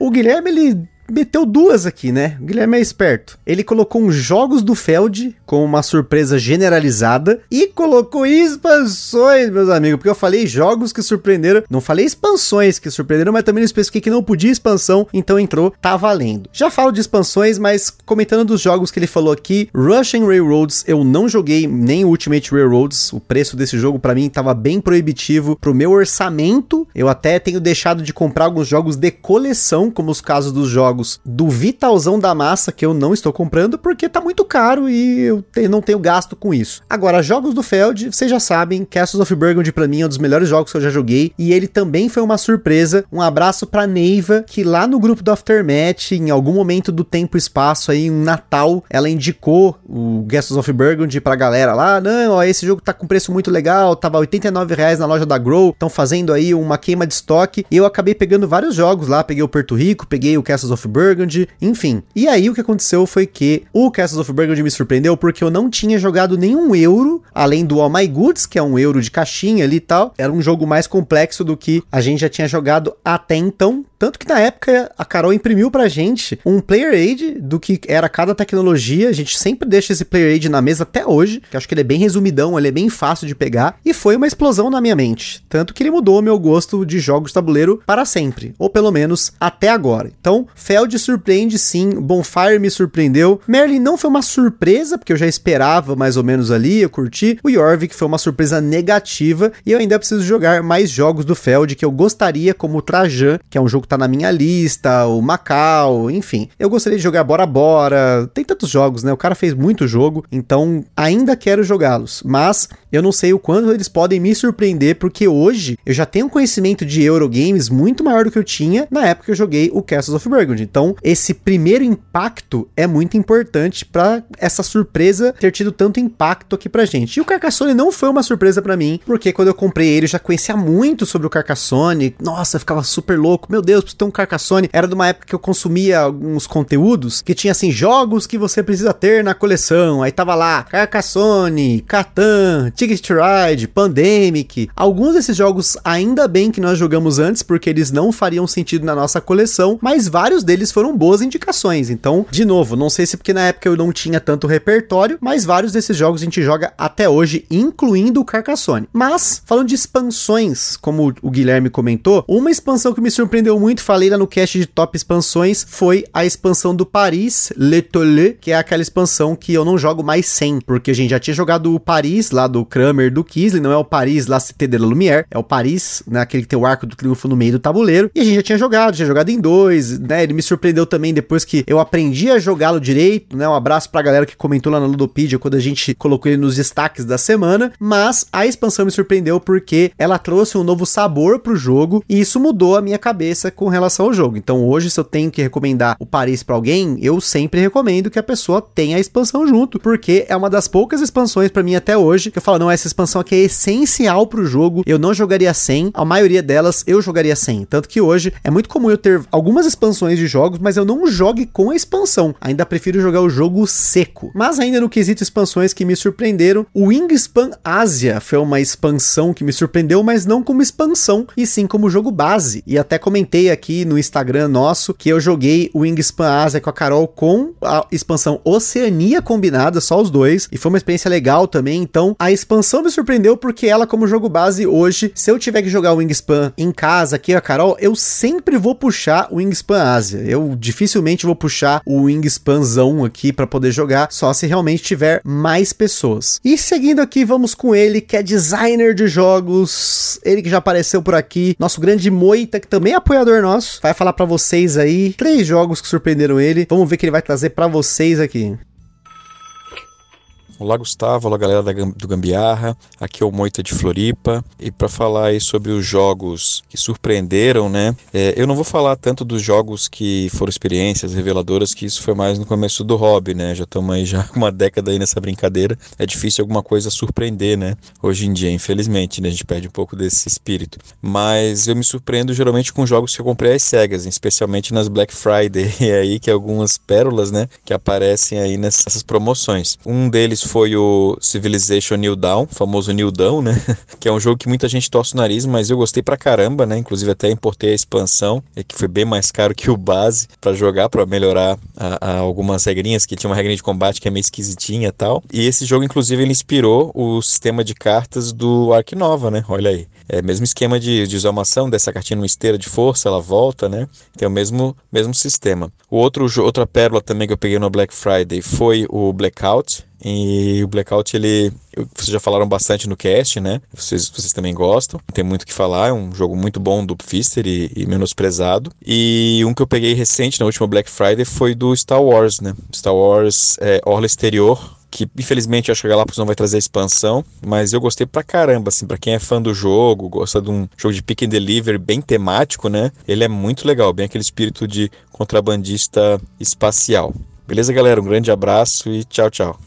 A: O Guilherme, ele meteu duas aqui, né? O Guilherme é esperto. Ele colocou uns jogos do Feld com uma surpresa generalizada e colocou expansões, meus amigos, porque eu falei jogos que surpreenderam, não falei expansões que surpreenderam, mas também não especifiquei que não podia expansão, então entrou, tá valendo. Já falo de expansões, mas comentando dos jogos que ele falou aqui, Russian Railroads eu não joguei nem Ultimate Railroads, o preço desse jogo para mim tava bem proibitivo pro meu orçamento. Eu até tenho deixado de comprar alguns jogos de coleção, como os casos dos jogos do Vitalzão da Massa que eu não estou comprando porque tá muito caro e eu te, não tenho gasto com isso. Agora, jogos do Feld, vocês já sabem, Castles of Burgundy para mim é um dos melhores jogos que eu já joguei e ele também foi uma surpresa. Um abraço pra Neiva, que lá no grupo do Aftermath, em algum momento do tempo e espaço aí, um Natal, ela indicou o Castles of Burgundy pra galera lá, não, ó, esse jogo tá com preço muito legal, tava 89 reais na loja da Grow, estão fazendo aí uma queima de estoque, e eu acabei pegando vários jogos lá, peguei o Porto Rico, peguei o Castles of Burgundy, enfim. E aí o que aconteceu foi que o Castles of Burgundy me surpreendeu porque eu não tinha jogado nenhum euro, além do All My Goods, que é um euro de caixinha ali e tal. Era um jogo mais complexo do que a gente já tinha jogado até então. Tanto que na época a Carol imprimiu pra gente um player aid do que era cada tecnologia. A gente sempre deixa esse player aid na mesa até hoje, que acho que ele é bem resumidão, ele é bem fácil de pegar. E foi uma explosão na minha mente. Tanto que ele mudou meu gosto de jogos de tabuleiro para sempre, ou pelo menos até agora. Então, Feld surpreende sim, Bonfire me surpreendeu. Merlin não foi uma surpresa, porque eu já esperava mais ou menos ali, eu curti. O Jorvik foi uma surpresa negativa e eu ainda preciso jogar mais jogos do Feld que eu gostaria, como o Trajan, que é um jogo que tá na minha lista, o Macau, enfim. Eu gostaria de jogar Bora Bora, tem tantos jogos, né? O cara fez muito jogo, então ainda quero jogá-los, mas eu não sei o quanto eles podem me surpreender, porque hoje eu já tenho um conhecimento de Eurogames muito maior do que eu tinha na época que eu joguei o Castles of Burgundy. Então, esse primeiro impacto é muito importante para essa surpresa ter tido tanto impacto aqui pra gente. E o Carcassonne não foi uma surpresa para mim, porque quando eu comprei ele eu já conhecia muito sobre o Carcassonne. Nossa, ficava super louco. Meu Deus, preciso ter um Carcassonne. Era de uma época que eu consumia alguns conteúdos que tinha assim jogos que você precisa ter na coleção. Aí tava lá Carcassonne, Catan, Ticket Ride, Pandemic. Alguns desses jogos ainda bem que nós jogamos antes porque eles não fariam sentido na nossa coleção, mas vários deles foram boas indicações. Então, de novo, não sei se porque na época eu não tinha tanto repertório, mas vários desses jogos a gente joga até hoje, incluindo o Carcassonne. Mas, falando de expansões, como o Guilherme comentou, uma expansão que me surpreendeu muito, falei lá no cast de top expansões, foi a expansão do Paris Le Tolle, que é aquela expansão que eu não jogo mais sem, porque a gente já tinha jogado o Paris lá do Kramer do Kisley, não é o Paris La Cité de la Lumière, é o Paris, né, aquele que tem o arco do triunfo no meio do tabuleiro, e a gente já tinha jogado, tinha jogado em dois, né, ele me surpreendeu também depois que eu aprendi a jogá-lo direito, né, um abraço pra galera que comentou lá na Ludopedia quando a gente colocou ele nos destaques da semana, mas a expansão me surpreendeu porque ela trouxe um novo sabor pro jogo e isso mudou a minha cabeça com relação ao jogo. Então hoje se eu tenho que recomendar o Paris para alguém, eu sempre recomendo que a pessoa tenha a expansão junto, porque é uma das poucas expansões para mim até hoje que eu falo, não, essa expansão aqui é essencial pro jogo, eu não jogaria sem, a maioria delas eu jogaria sem. Tanto que hoje é muito comum eu ter algumas expansões de jogos, mas eu não jogue com a expansão. Ainda prefiro jogar o jogo seco. Mas ainda no quesito expansões que me surpreenderam, o Wingspan Asia foi uma expansão que me surpreendeu, mas não como expansão, e sim como jogo base. E até comentei aqui no Instagram nosso que eu joguei o Wingspan Asia com a Carol com a expansão Oceania combinada, só os dois, e foi uma experiência legal também. Então, a expansão me surpreendeu porque ela como jogo base hoje, se eu tiver que jogar o Wingspan em casa aqui a Carol, eu sempre vou puxar o Wingspan Asia. Eu dificilmente vou puxar o Wingspanzão aqui para poder jogar, só se realmente tiver mais pessoas. E seguindo aqui, vamos com ele, que é designer de jogos, ele que já apareceu por aqui, nosso grande Moita, que também é apoiador nosso, vai falar para vocês aí três jogos que surpreenderam ele. Vamos ver o que ele vai trazer para vocês aqui.
G: Olá Gustavo, olá galera do Gambiarra, aqui é o Moita de Floripa e para falar aí sobre os jogos que surpreenderam, né? É, eu não vou falar tanto dos jogos que foram experiências reveladoras, que isso foi mais no começo do hobby, né? Já estamos aí já uma década aí nessa brincadeira, é difícil alguma coisa surpreender, né? Hoje em dia, infelizmente, né? A gente perde um pouco desse espírito. Mas eu me surpreendo geralmente com jogos que eu comprei às cegas, especialmente nas Black Friday, e aí que algumas pérolas, né? Que aparecem aí nessas promoções. Um deles foi o Civilization New Dawn, famoso New Dawn, né? que é um jogo que muita gente torce o nariz, mas eu gostei pra caramba, né? Inclusive até importei a expansão, é que foi bem mais caro que o base para jogar, para melhorar a, a algumas regrinhas, que tinha uma regrinha de combate que é meio esquisitinha e tal. E esse jogo, inclusive, ele inspirou o sistema de cartas do Ark Nova, né? Olha aí. É mesmo esquema de, de isomação dessa cartinha numa esteira de força, ela volta, né? Tem o mesmo, mesmo sistema. O outro, outra pérola também que eu peguei no Black Friday foi o Blackout, e o Blackout, ele. Vocês já falaram bastante no cast, né? Vocês, vocês também gostam. Tem muito o que falar. É um jogo muito bom do Pfister e, e, menosprezado. E um que eu peguei recente na última Black Friday foi do Star Wars, né? Star Wars é, Orla Exterior. Que infelizmente eu acho que a Galápagos não vai trazer expansão, mas eu gostei pra caramba, assim, pra quem é fã do jogo, gosta de um jogo de pick and delivery bem temático, né? Ele é muito legal, bem aquele espírito de contrabandista espacial. Beleza, galera? Um grande abraço e tchau, tchau.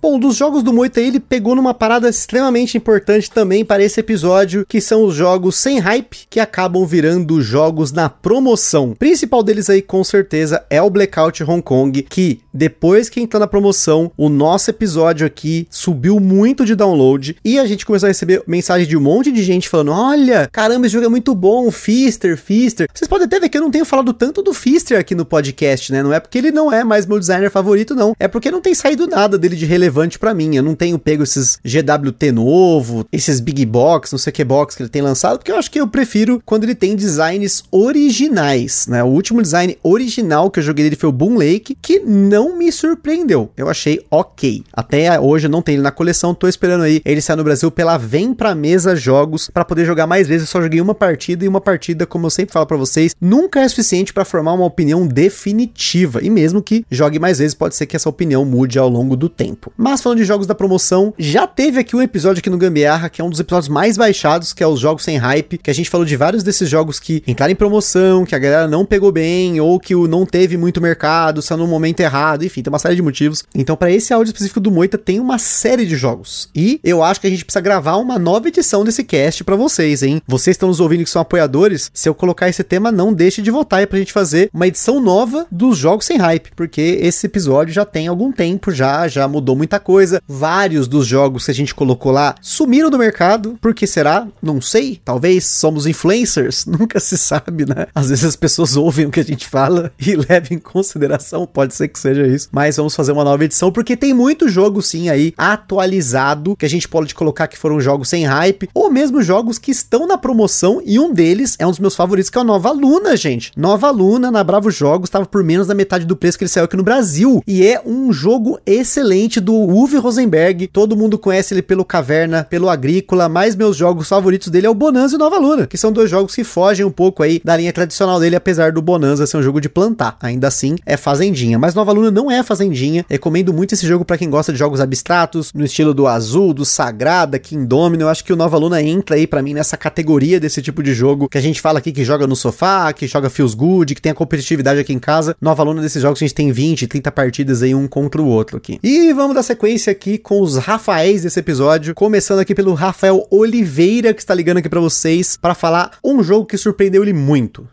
A: Bom, dos jogos do Moita ele pegou numa parada extremamente importante também para esse episódio, que são os jogos sem hype que acabam virando jogos na promoção. Principal deles aí com certeza é o Blackout Hong Kong, que depois que entrou na promoção, o nosso episódio aqui subiu muito de download e a gente começou a receber mensagem de um monte de gente falando: "Olha, caramba, esse jogo é muito bom, Fister, Fister". Vocês podem até ver que eu não tenho falado tanto do Fister aqui no podcast, né? Não é porque ele não é mais meu designer favorito não, é porque não tem saído nada dele de relevância relevante para mim. Eu não tenho pego esses GWT novo, esses Big Box, não sei que box que ele tem lançado, porque eu acho que eu prefiro quando ele tem designs originais, né? O último design original que eu joguei dele foi o Boom Lake, que não me surpreendeu. Eu achei ok. Até hoje eu não tenho ele na coleção, tô esperando aí ele sair no Brasil pela Vem Pra Mesa Jogos para poder jogar mais vezes. Eu só joguei uma partida e uma partida, como eu sempre falo para vocês, nunca é suficiente para formar uma opinião definitiva. E mesmo que jogue mais vezes, pode ser que essa opinião mude ao longo do tempo. Mas falando de jogos da promoção, já teve aqui um episódio aqui no Gambiarra, que é um dos episódios mais baixados, que é os jogos sem hype, que a gente falou de vários desses jogos que entraram em promoção, que a galera não pegou bem, ou que não teve muito mercado, saiu no momento errado, enfim, tem uma série de motivos. Então, para esse áudio específico do Moita, tem uma série de jogos. E eu acho que a gente precisa gravar uma nova edição desse cast para vocês, hein? Vocês estão nos ouvindo que são apoiadores, se eu colocar esse tema, não deixe de votar aí pra gente fazer uma edição nova dos jogos sem hype, porque esse episódio já tem algum tempo já, já mudou muita coisa. Vários dos jogos que a gente colocou lá sumiram do mercado. Por que será? Não sei. Talvez somos influencers, nunca se sabe, né? Às vezes as pessoas ouvem o que a gente fala e levam em consideração, pode ser que seja isso. Mas vamos fazer uma nova edição porque tem muito jogo sim aí atualizado que a gente pode colocar que foram jogos sem hype ou mesmo jogos que estão na promoção e um deles é um dos meus favoritos que é o Nova Luna, gente. Nova Luna na Bravo Jogos estava por menos da metade do preço que ele saiu aqui no Brasil e é um jogo excelente do Uwe Rosenberg. Todo mundo conhece ele pelo Caverna, pelo Agrícola, mas meus jogos favoritos dele é o Bonanza e Nova Luna, que são dois jogos que fogem um pouco aí da linha tradicional dele, apesar do Bonanza ser um jogo de plantar. Ainda assim, é fazendinha, mas Nova Luna não é fazendinha. Recomendo muito esse jogo para quem gosta de jogos abstratos, no estilo do Azul, do Sagrada, Kingdomino. Eu acho que o Nova Luna entra aí para mim nessa categoria desse tipo de jogo que a gente fala aqui que joga no sofá, que joga feels good, que tem a competitividade aqui em casa. Nova Luna desses jogos a gente tem 20, 30 partidas aí um contra o outro aqui. E vamos dar sequência aqui com os Rafaéis desse episódio, começando aqui pelo Rafael Oliveira que está ligando aqui para vocês para falar um jogo que surpreendeu ele muito.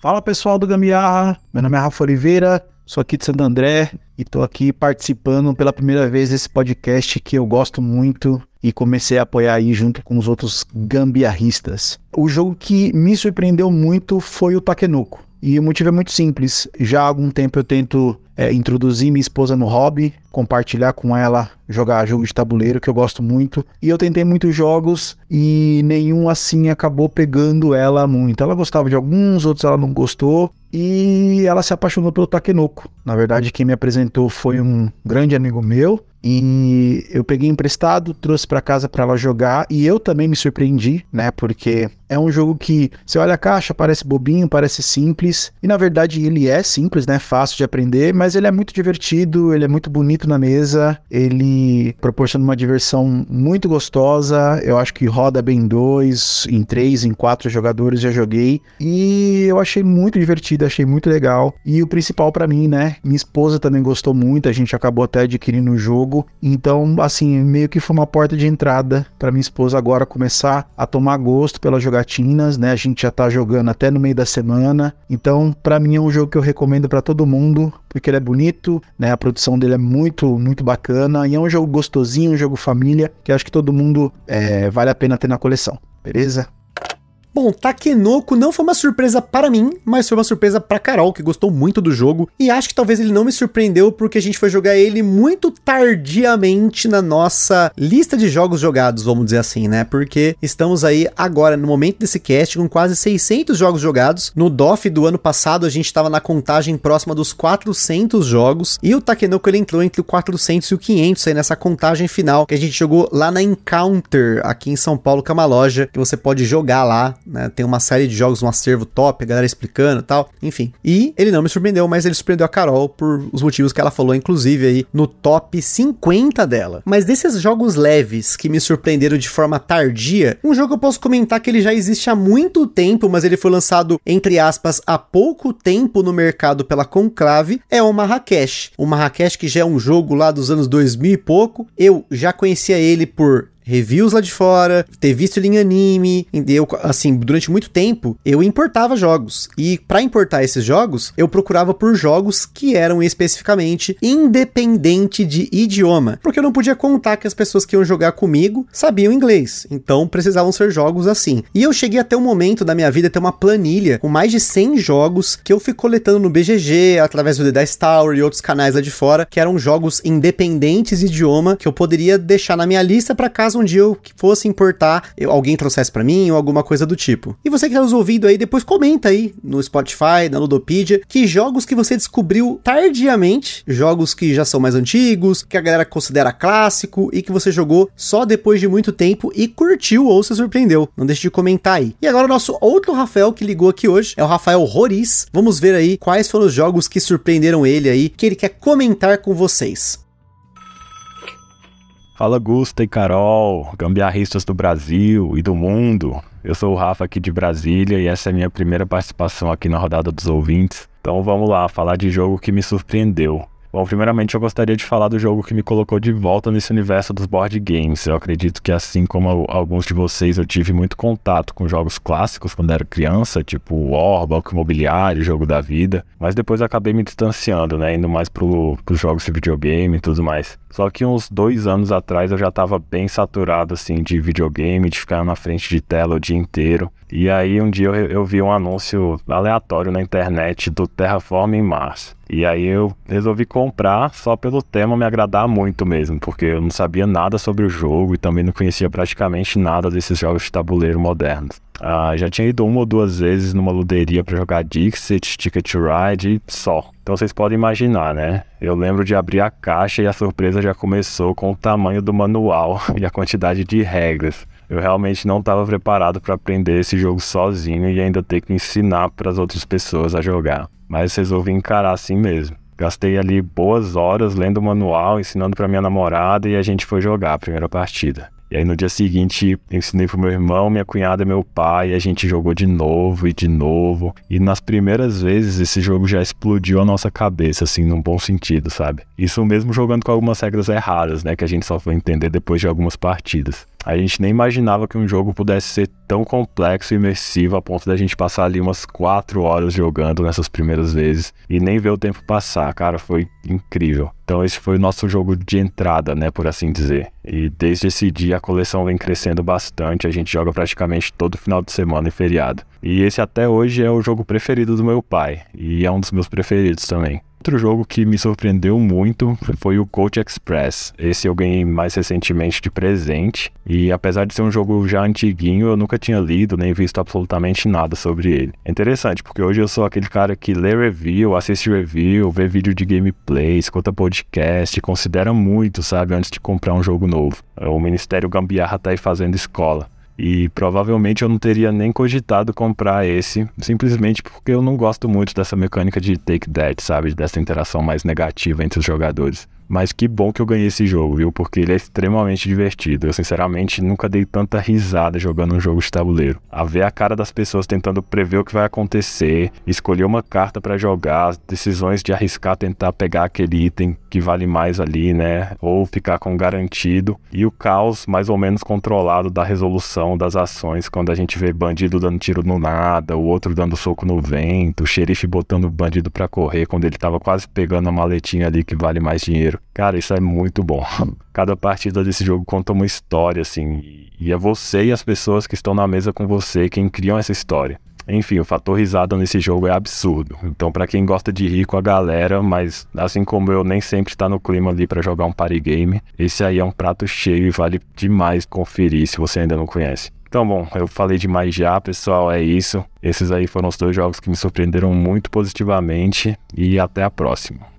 H: Fala pessoal do Gambiarra, meu nome é Rafa Oliveira, sou aqui de Santo André e tô aqui participando pela primeira vez desse podcast que eu gosto muito e comecei a apoiar aí junto com os outros gambiarristas. O jogo que me surpreendeu muito foi o Takenoko. E o motivo é muito simples. Já há algum tempo eu tento é, introduzir minha esposa no hobby, compartilhar com ela, jogar jogo de tabuleiro, que eu gosto muito. E eu tentei muitos jogos e nenhum assim acabou pegando ela muito. Ela gostava de alguns, outros ela não gostou. E ela se apaixonou pelo Takenoko. Na verdade, quem me apresentou foi um grande amigo meu. E eu peguei emprestado, trouxe para casa para ela jogar e eu também me surpreendi, né? Porque é um jogo que você olha a caixa, parece bobinho, parece simples, e na verdade ele é simples, né? Fácil de aprender, mas ele é muito divertido, ele é muito bonito na mesa, ele proporciona uma diversão muito gostosa. Eu acho que roda bem dois, em três, em quatro jogadores já joguei, e eu achei muito divertido, achei muito legal. E o principal para mim, né? Minha esposa também gostou muito, a gente acabou até adquirindo o jogo, então assim meio que foi uma porta de entrada para minha esposa agora começar a tomar gosto pela jogatinas, né? A gente já tá jogando até no meio da semana. Então, para mim é um jogo que eu recomendo para todo mundo, porque ele é bonito, né? A produção dele é muito, muito bacana e é um jogo gostosinho, um jogo família, que acho que todo mundo é, vale a pena ter na coleção. Beleza?
A: Bom, Takenoko não foi uma surpresa para mim, mas foi uma surpresa para Carol, que gostou muito do jogo. E acho que talvez ele não me surpreendeu porque a gente foi jogar ele muito tardiamente na nossa lista de jogos jogados, vamos dizer assim, né? Porque estamos aí agora, no momento desse cast, com quase 600 jogos jogados. No DOF do ano passado, a gente estava na contagem próxima dos 400 jogos. E o Takenoko ele entrou entre o 400 e o 500 aí nessa contagem final que a gente jogou lá na Encounter, aqui em São Paulo, que é uma loja que você pode jogar lá né? Tem uma série de jogos, um acervo top, a galera explicando e tal, enfim. E ele não me surpreendeu, mas ele surpreendeu a Carol por os motivos que ela falou, inclusive aí no top 50 dela. Mas desses jogos leves que me surpreenderam de forma tardia, um jogo eu posso comentar que ele já existe há muito tempo, mas ele foi lançado, entre aspas, há pouco tempo no mercado pela Conclave, é o Marrakech. O Marrakech que já é um jogo lá dos anos 2000 e pouco, eu já conhecia ele por reviews lá de fora, ter visto ele em anime, eu, assim, durante muito tempo, eu importava jogos. E para importar esses jogos, eu procurava por jogos que eram especificamente independente de idioma, porque eu não podia contar que as pessoas que iam jogar comigo sabiam inglês. Então precisavam ser jogos assim. E eu cheguei até um momento da minha vida ter uma planilha com mais de 100 jogos que eu fui coletando no BGG, através do The Dice Tower e outros canais lá de fora, que eram jogos independentes de idioma que eu poderia deixar na minha lista para caso um dia eu fosse importar, eu, alguém trouxesse para mim ou alguma coisa do tipo. E você que tá nos ouvindo aí, depois comenta aí no Spotify, na Ludopedia, que jogos que você descobriu tardiamente, jogos que já são mais antigos, que a galera considera clássico e que você jogou só depois de muito tempo e curtiu ou se surpreendeu. Não deixe de comentar aí. E agora o nosso outro Rafael que ligou aqui hoje é o Rafael Roriz. Vamos ver aí quais foram os jogos que surpreenderam ele aí, que ele quer comentar com vocês.
I: Fala Gusta e Carol, gambiarristas do Brasil e do mundo. Eu sou o Rafa aqui de Brasília e essa é a minha primeira participação aqui na rodada dos ouvintes. Então vamos lá, falar de jogo que me surpreendeu. Bom, primeiramente eu gostaria de falar do jogo que me colocou de volta nesse universo dos board games. Eu acredito que assim como alguns de vocês, eu tive muito contato com jogos clássicos quando era criança, tipo War, Banco Imobiliário, Jogo da Vida, mas depois acabei me distanciando, né, indo mais pro, pros jogos de videogame e tudo mais. Só que uns dois anos atrás eu já estava bem saturado assim de videogame, de ficar na frente de tela o dia inteiro. E aí um dia eu, eu vi um anúncio aleatório na internet do Terraforming Mars. E aí eu resolvi comprar só pelo tema me agradar muito mesmo, porque eu não sabia nada sobre o jogo e também não conhecia praticamente nada desses jogos de tabuleiro modernos. Ah, já tinha ido uma ou duas vezes numa luderia para jogar Dixit, Ticket Ride só. Então vocês podem imaginar, né? Eu lembro de abrir a caixa e a surpresa já começou com o tamanho do manual e a quantidade de regras. Eu realmente não estava preparado para aprender esse jogo sozinho e ainda ter que ensinar para as outras pessoas a jogar. Mas resolvi encarar assim mesmo. Gastei ali boas horas lendo o manual, ensinando para minha namorada e a gente foi jogar a primeira partida. E aí no dia seguinte ensinei pro meu irmão, minha cunhada e meu pai, e a gente jogou de novo e de novo. E nas primeiras vezes esse jogo já explodiu a nossa cabeça, assim, num bom sentido, sabe? Isso mesmo jogando com algumas regras erradas, né? Que a gente só foi entender depois de algumas partidas. A gente nem imaginava que um jogo pudesse ser tão complexo e imersivo a ponto da gente passar ali umas 4 horas jogando nessas primeiras vezes e nem ver o tempo passar, cara, foi incrível. Então esse foi o nosso jogo de entrada, né, por assim dizer. E desde esse dia a coleção vem crescendo bastante, a gente joga praticamente todo final de semana e feriado. E esse até hoje é o jogo preferido do meu pai e é um dos meus preferidos também. Outro jogo que me surpreendeu muito foi o Coach Express. Esse eu ganhei mais recentemente de presente. E apesar de ser um jogo já antiguinho, eu nunca tinha lido nem visto absolutamente nada sobre ele. É interessante, porque hoje eu sou aquele cara que lê review, assiste review, vê vídeo de gameplay, escuta podcast, considera muito, sabe, antes de comprar um jogo novo. O Ministério Gambiarra tá aí fazendo escola. E provavelmente eu não teria nem cogitado comprar esse, simplesmente porque eu não gosto muito dessa mecânica de take that, sabe? Dessa interação mais negativa entre os jogadores. Mas que bom que eu ganhei esse jogo, viu? Porque ele é extremamente divertido. Eu, sinceramente, nunca dei tanta risada jogando um jogo de tabuleiro. A ver a cara das pessoas tentando prever o que vai acontecer, escolher uma carta para jogar, decisões de arriscar tentar pegar aquele item que vale mais ali, né? Ou ficar com garantido. E o caos mais ou menos controlado da resolução das ações quando a gente vê bandido dando tiro no nada, o outro dando soco no vento, o xerife botando o bandido para correr quando ele tava quase pegando a maletinha ali que vale mais dinheiro. Cara, isso é muito bom. Cada partida desse jogo conta uma história, assim, e é você e as pessoas que estão na mesa com você quem criam essa história. Enfim, o fator risada nesse jogo é absurdo. Então, para quem gosta de rir com a galera, mas assim como eu nem sempre está no clima ali para jogar um party game, esse aí é um prato cheio e vale demais conferir se você ainda não conhece. Então, bom, eu falei demais já, pessoal, é isso. Esses aí foram os dois jogos que me surpreenderam muito positivamente e até a próxima.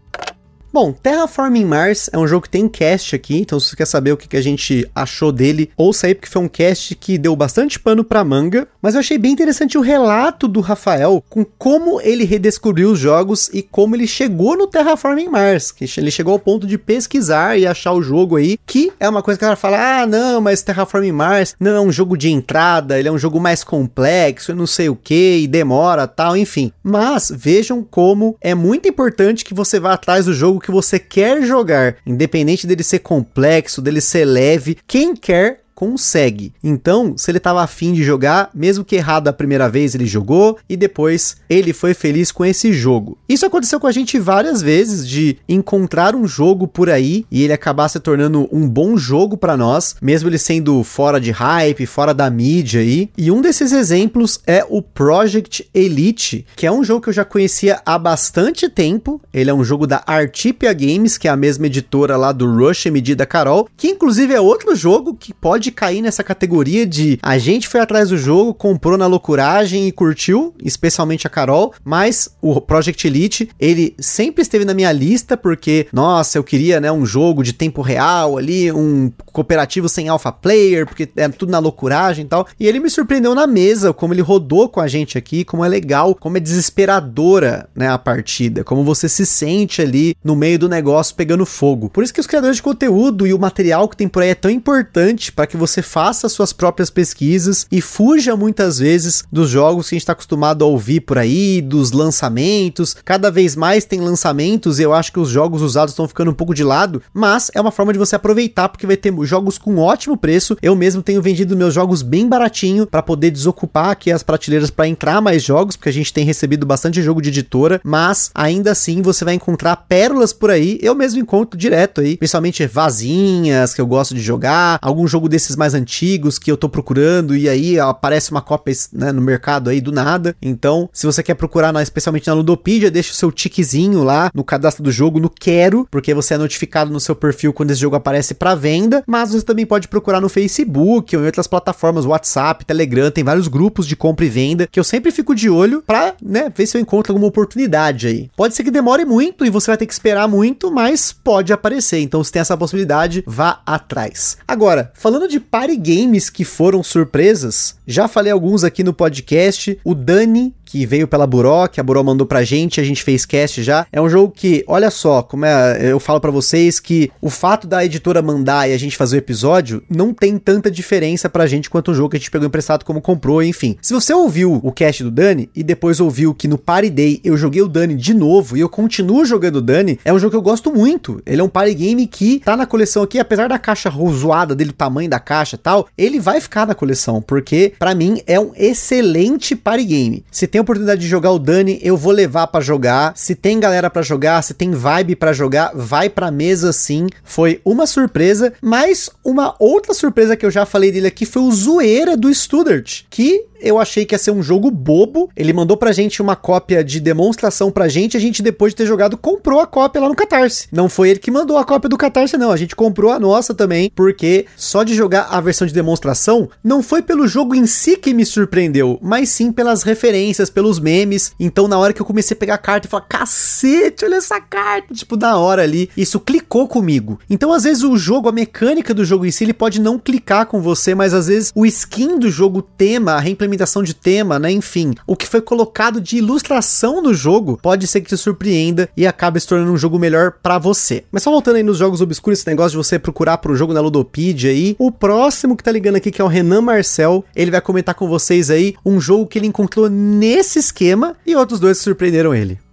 A: Bom, Terraforming Mars é um jogo que tem cast aqui, então se você quer saber o que, a gente achou dele, ouça aí porque foi um cast que deu bastante pano pra manga, mas eu achei bem interessante o relato do Rafael com como ele redescobriu os jogos e como ele chegou no Terraforming Mars, que ele chegou ao ponto de pesquisar e achar o jogo aí, que é uma coisa que ela fala, ah, não, mas Terraforming Mars não é um jogo de entrada, ele é um jogo mais complexo, não sei o que, e demora, tal, enfim. Mas vejam como é muito importante que você vá atrás do jogo que você quer jogar, independente dele ser complexo, dele ser leve, quem quer consegue. Então, se ele tava afim de jogar, mesmo que errado a primeira vez, ele jogou e depois ele foi feliz com esse jogo. Isso aconteceu com a gente várias vezes de encontrar um jogo por aí e ele acabar se tornando um bom jogo para nós, mesmo ele sendo fora de hype, fora da mídia aí. E um desses exemplos é o Project Elite, que é um jogo que eu já conhecia há bastante tempo. Ele é um jogo da Artipia Games, que é a mesma editora lá do Rush MD da Carol, que inclusive é outro jogo que pode cair nessa categoria de a gente foi atrás do jogo, comprou na loucuragem e curtiu, especialmente a Carol, mas o Project Elite, ele sempre esteve na minha lista porque, nossa, eu queria, né, um jogo de tempo real ali, um cooperativo sem alpha player, porque é tudo na loucuragem e tal. E ele me surpreendeu na mesa, como ele rodou com a gente aqui, como é legal, como é desesperadora, né, a partida, como você se sente ali no meio do negócio pegando fogo. Por isso que os criadores de conteúdo e o material que tem por aí é tão importante para que você faça suas próprias pesquisas e fuja muitas vezes dos jogos que a gente está acostumado a ouvir por aí, dos lançamentos. Cada vez mais tem lançamentos e eu acho que os jogos usados estão ficando um pouco de lado, mas é uma forma de você aproveitar porque vai ter jogos com ótimo preço. Eu mesmo tenho vendido meus jogos bem baratinho para poder desocupar aqui as prateleiras para entrar mais jogos, porque a gente tem recebido bastante jogo de editora, mas ainda assim você vai encontrar pérolas por aí. Eu mesmo encontro direto aí, principalmente vazinhas que eu gosto de jogar, algum jogo mais antigos que eu tô procurando e aí aparece uma cópia né, no mercado aí do nada. Então, se você quer procurar, na, especialmente na Ludopedia, deixa o seu tiquezinho lá no cadastro do jogo no quero, porque você é notificado no seu perfil quando esse jogo aparece para venda, mas você também pode procurar no Facebook ou em outras plataformas, WhatsApp, Telegram, tem vários grupos de compra e venda que eu sempre fico de olho para, né, ver se eu encontro alguma oportunidade aí. Pode ser que demore muito e você vai ter que esperar muito, mas pode aparecer. Então, se tem essa possibilidade, vá atrás. Agora, falando de party games que foram surpresas, já falei alguns aqui no podcast. O Dani que veio pela Buró, que a Buró mandou pra gente, a gente fez cast já. É um jogo que, olha só, como é, eu falo para vocês que o fato da editora mandar e a gente fazer o episódio não tem tanta diferença pra gente quanto o jogo que a gente pegou emprestado como comprou, enfim. Se você ouviu o cast do Dani e depois ouviu que no Party Day eu joguei o Dani de novo e eu continuo jogando o Dani, é um jogo que eu gosto muito. Ele é um party game que tá na coleção aqui, apesar da caixa zoada dele, o tamanho da caixa e tal, ele vai ficar na coleção, porque para mim é um excelente party game. Se tem tem oportunidade de jogar o Dani, eu vou levar para jogar. Se tem galera para jogar, se tem vibe para jogar, vai pra mesa sim. Foi uma surpresa, mas uma outra surpresa que eu já falei dele aqui foi o Zoeira do Studart, que eu achei que ia ser um jogo bobo. Ele mandou pra gente uma cópia de demonstração pra gente. A gente, depois de ter jogado, comprou a cópia lá no Catarse. Não foi ele que mandou a cópia do Catarse, não. A gente comprou a nossa também, porque só de jogar a versão de demonstração, não foi pelo jogo em si que me surpreendeu, mas sim pelas referências, pelos memes. Então, na hora que eu comecei a pegar a carta e falar, cacete, olha essa carta, tipo, na hora ali, isso clicou comigo. Então, às vezes, o jogo, a mecânica do jogo em si, ele pode não clicar com você, mas às vezes o skin do jogo, o tema, a implementação de tema, né? Enfim, o que foi colocado de ilustração no jogo pode ser que te surpreenda e acabe se tornando um jogo melhor para você. Mas só voltando aí nos jogos obscuros, esse negócio de você procurar pro jogo na Ludopedia aí, o próximo que tá ligando aqui, que é o Renan Marcel, ele vai comentar com vocês aí um jogo que ele encontrou nesse esquema e outros dois surpreenderam ele.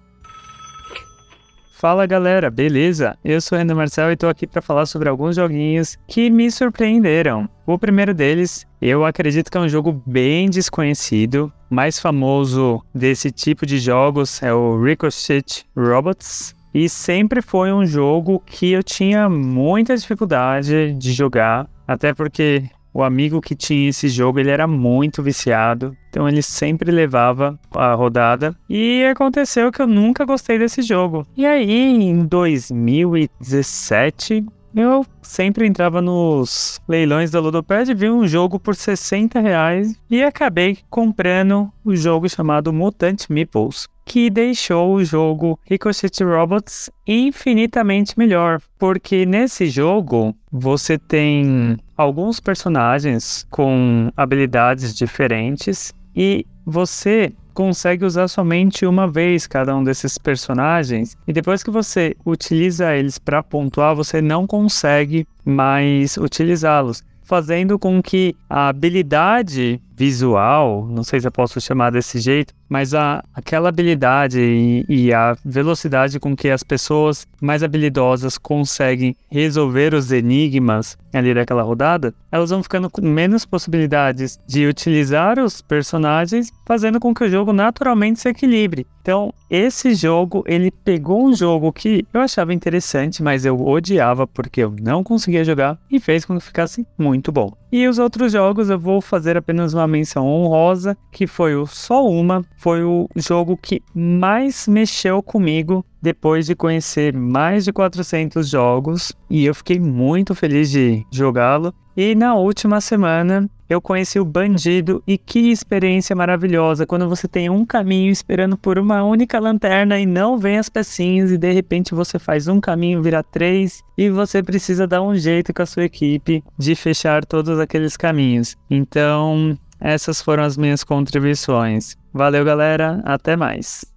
J: Fala galera, beleza? Eu sou o Renan Marcel e tô aqui para falar sobre alguns joguinhos que me surpreenderam. O primeiro deles, eu acredito que é um jogo bem desconhecido. Mais famoso desse tipo de jogos é o Ricochet Robots. E sempre foi um jogo que eu tinha muita dificuldade de jogar, até porque o amigo que tinha esse jogo, ele era muito viciado, então ele sempre levava a rodada. E aconteceu que eu nunca gostei desse jogo. E aí, em 2017, eu sempre entrava nos leilões da Ludopad, vi um jogo por 60 reais e acabei comprando o jogo chamado Mutant Meeples que deixou o jogo Ricochet Robots infinitamente melhor, porque nesse jogo você tem alguns personagens com habilidades diferentes e você consegue usar somente uma vez cada um desses personagens e depois que você utiliza eles para pontuar, você não consegue mais utilizá-los fazendo com que a habilidade visual, não sei se eu posso chamar desse jeito, mas a, aquela habilidade e, e, a velocidade com que as pessoas mais habilidosas conseguem resolver os enigmas ali daquela rodada, elas vão ficando com menos possibilidades de utilizar os personagens, fazendo com que o jogo naturalmente se equilibre. Então, esse jogo, ele pegou um jogo que eu achava interessante, mas eu odiava porque eu não conseguia jogar e fez com que ficasse muito bom. E os outros jogos eu vou fazer apenas uma menção honrosa, que foi o Só Uma, foi o jogo que mais mexeu comigo depois de conhecer mais de 400 jogos e eu fiquei muito feliz de jogá-lo. E na última semana eu conheci o Bandido e que experiência maravilhosa quando você tem um caminho esperando por uma única lanterna e não vem as pecinhas e de repente você faz um caminho virar três e você precisa dar um jeito com a sua equipe de fechar todos aqueles caminhos. Então, essas foram as minhas contribuições. Valeu, galera. Até mais.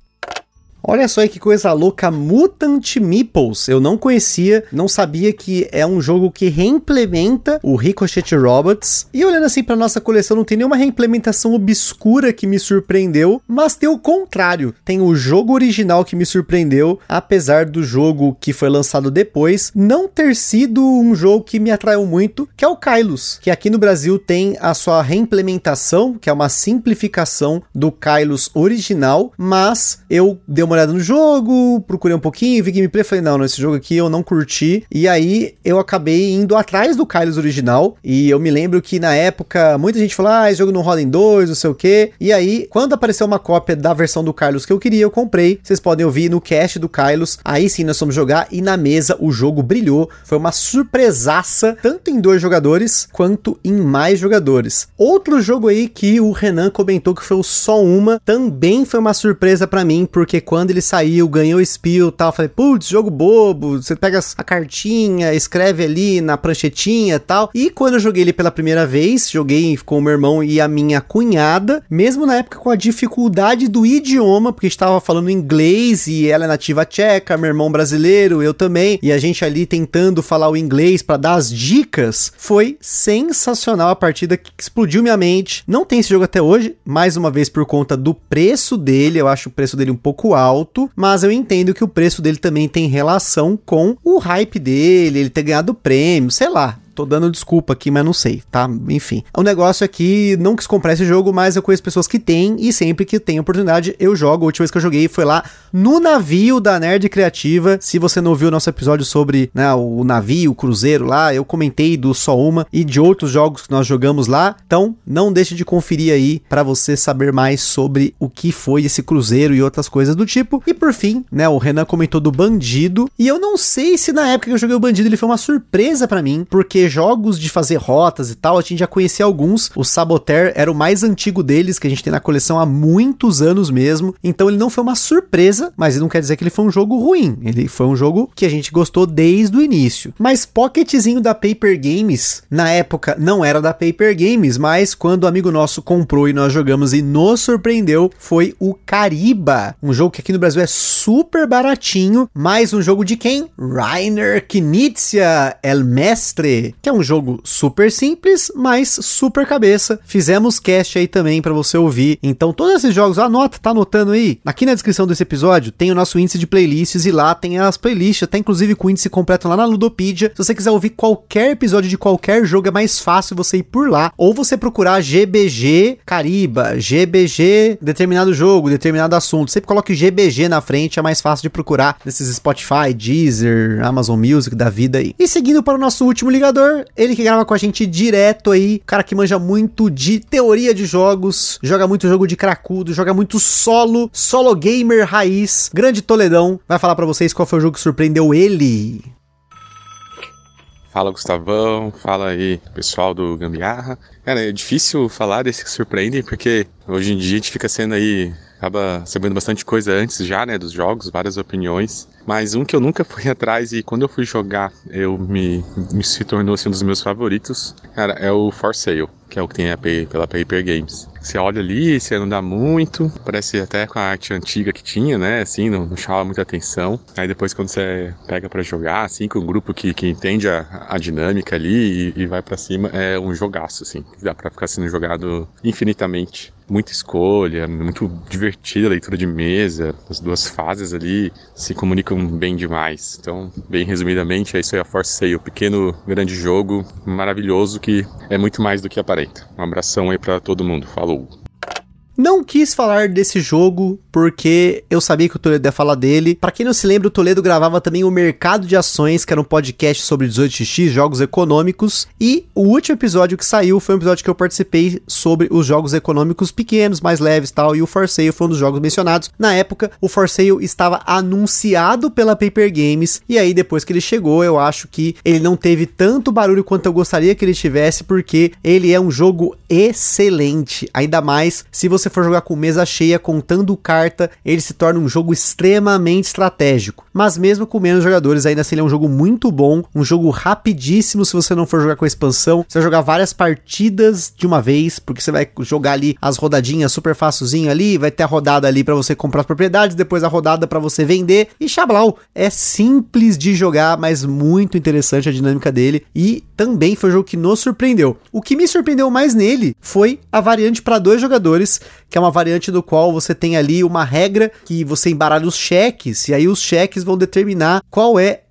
A: Olha só aí que coisa louca, Mutant Meeples. Eu não conhecia, não sabia que é um jogo que reimplementa o Ricochet Robots. E olhando assim para nossa coleção, não tem nenhuma reimplementação obscura que me surpreendeu, mas tem o contrário. Tem o jogo original que me surpreendeu, apesar do jogo que foi lançado depois não ter sido um jogo que me atraiu muito, que é o Kylos, que aqui no Brasil tem a sua reimplementação, que é uma simplificação do Kylos original, mas eu dei uma olhada no jogo, procurei um pouquinho, vi gameplay, falei, não, esse jogo aqui eu não curti. E aí eu acabei indo atrás do Kylos original. E eu me lembro que na época muita gente falou, ah, esse jogo não roda em dois, não sei o quê. E aí, quando apareceu uma cópia da versão do Kylos que eu queria, eu comprei. Vocês podem ouvir no cast do Kylos. Aí sim nós fomos jogar e na mesa o jogo brilhou. Foi uma surpresaça, tanto em dois jogadores quanto em mais jogadores. Outro jogo aí que o Renan comentou que foi o Só Uma, também foi uma surpresa para mim, porque quando quando ele saiu, ganhou spill e tal, falei, putz, jogo bobo, você pega a cartinha, escreve ali na pranchetinha e tal. E quando eu joguei ele pela primeira vez, joguei com o meu irmão e a minha cunhada, mesmo na época com a dificuldade do idioma, porque estava falando inglês e ela é nativa tcheca, meu irmão brasileiro, eu também, e a gente ali tentando falar o inglês para dar as dicas, foi sensacional a partida que explodiu minha mente. Não tem esse jogo até hoje, mais uma vez por conta do preço dele, eu acho o preço dele um pouco alto alto, mas eu entendo que o preço dele também tem relação com o hype dele, ele ter ganhado prêmio, sei lá. Tô dando desculpa aqui, mas não sei, tá? Enfim. O negócio é que não quis comprar esse jogo, mas eu conheço pessoas que têm e sempre que tem oportunidade eu jogo. A última vez que eu joguei foi lá no navio da Nerd Criativa. Se você não ouviu o nosso episódio sobre né, o navio, o cruzeiro lá, eu comentei do Só Uma e de outros jogos que nós jogamos lá. Então, não deixe de conferir aí para você saber mais sobre o que foi esse cruzeiro e outras coisas do tipo. E por fim, né, o Renan comentou do Bandido. E eu não sei se na época que eu joguei o Bandido ele foi uma surpresa para mim, porque jogos de fazer rotas e tal, a gente já conhecia alguns. O Saboteur era o mais antigo deles, que a gente tem na coleção há muitos anos mesmo. Então ele não foi uma surpresa, mas não quer dizer que ele foi um jogo ruim. Ele foi um jogo que a gente gostou desde o início. Mas Pocketzinho da Paper Games, na época não era da Paper Games, mas quando o amigo nosso comprou e nós jogamos e nos surpreendeu, foi o Cariba. Um jogo que aqui no Brasil é super baratinho, mais um jogo de quem? Rainer Knizia, El Mestre, que é um jogo super simples, mas super cabeça. Fizemos cast aí também para você ouvir. Então, todos esses jogos, anota, tá anotando aí? Aqui na descrição desse episódio tem o nosso índice de playlists e lá tem as playlists, até inclusive com o índice completo lá na Ludopedia. Se você quiser ouvir qualquer episódio de qualquer jogo, é mais fácil você ir por lá. Ou você procurar GBG Cariba, GBG determinado jogo, determinado assunto. Sempre coloque GBG na frente, é mais fácil de procurar nesses Spotify, Deezer, Amazon Music da vida aí. E seguindo para o nosso último ligador, ele que grava com a gente direto aí, cara que manja muito de teoria de jogos, joga muito jogo de cracudo, joga muito solo, solo gamer raiz, grande Toledão, vai falar para vocês qual foi o jogo que surpreendeu ele.
K: Fala Gustavão, fala aí pessoal do Gambiarra. Cara, é difícil falar desse que surpreende porque hoje em dia a gente fica sendo aí acaba sabendo bastante coisa antes já, né, dos jogos, várias opiniões. Mas um que eu nunca fui atrás e quando eu fui jogar, eu me, me se tornou assim, um dos meus favoritos, cara, é o For Sale, que é o que tem pela Paper Games. Você olha ali, você não dá muito, parece até com a arte antiga que tinha, né? Assim, não, não chama muita atenção. Aí depois quando você pega para jogar, assim, com um grupo que, que entende a, a dinâmica ali e, e vai para cima, é um jogaço, assim. Dá pra ficar sendo jogado infinitamente muita escolha, muito divertida a leitura de mesa, as duas fases ali se comunicam bem demais. Então, bem resumidamente, é isso aí a Force Sail, pequeno, grande jogo, maravilhoso que é muito mais do que aparenta. Um abração aí para todo mundo. Falou.
A: Não quis falar desse jogo porque eu sabia que o Toledo ia falar dele. Para quem não se lembra, o Toledo gravava também o Mercado de Ações, que era um podcast sobre 18x, jogos econômicos. E o último episódio que saiu foi um episódio que eu participei sobre os jogos econômicos pequenos, mais leves tal. E o For Sale foi um dos jogos mencionados. Na época, o For Sale estava anunciado pela Paper Games. E aí, depois que ele chegou, eu acho que ele não teve tanto barulho quanto eu gostaria que ele tivesse, porque ele é um jogo excelente. Ainda mais se você for jogar com mesa cheia, contando carta, ele se torna um jogo extremamente estratégico. Mas mesmo com menos jogadores, ainda assim ele é um jogo muito bom, um jogo rapidíssimo se você não for jogar com a expansão. Você vai jogar várias partidas de uma vez, porque você vai jogar ali as rodadinhas super facilzinho ali, vai ter a rodada ali para você comprar as propriedades, depois a rodada para você vender e xablau. É simples de jogar, mas muito interessante a dinâmica dele e também foi um jogo que nos surpreendeu. O que me surpreendeu mais nele foi a variante para dois jogadores, que é uma variante do qual você tem ali uma regra que você embaralha os cheques, e aí os cheques vão determinar qual é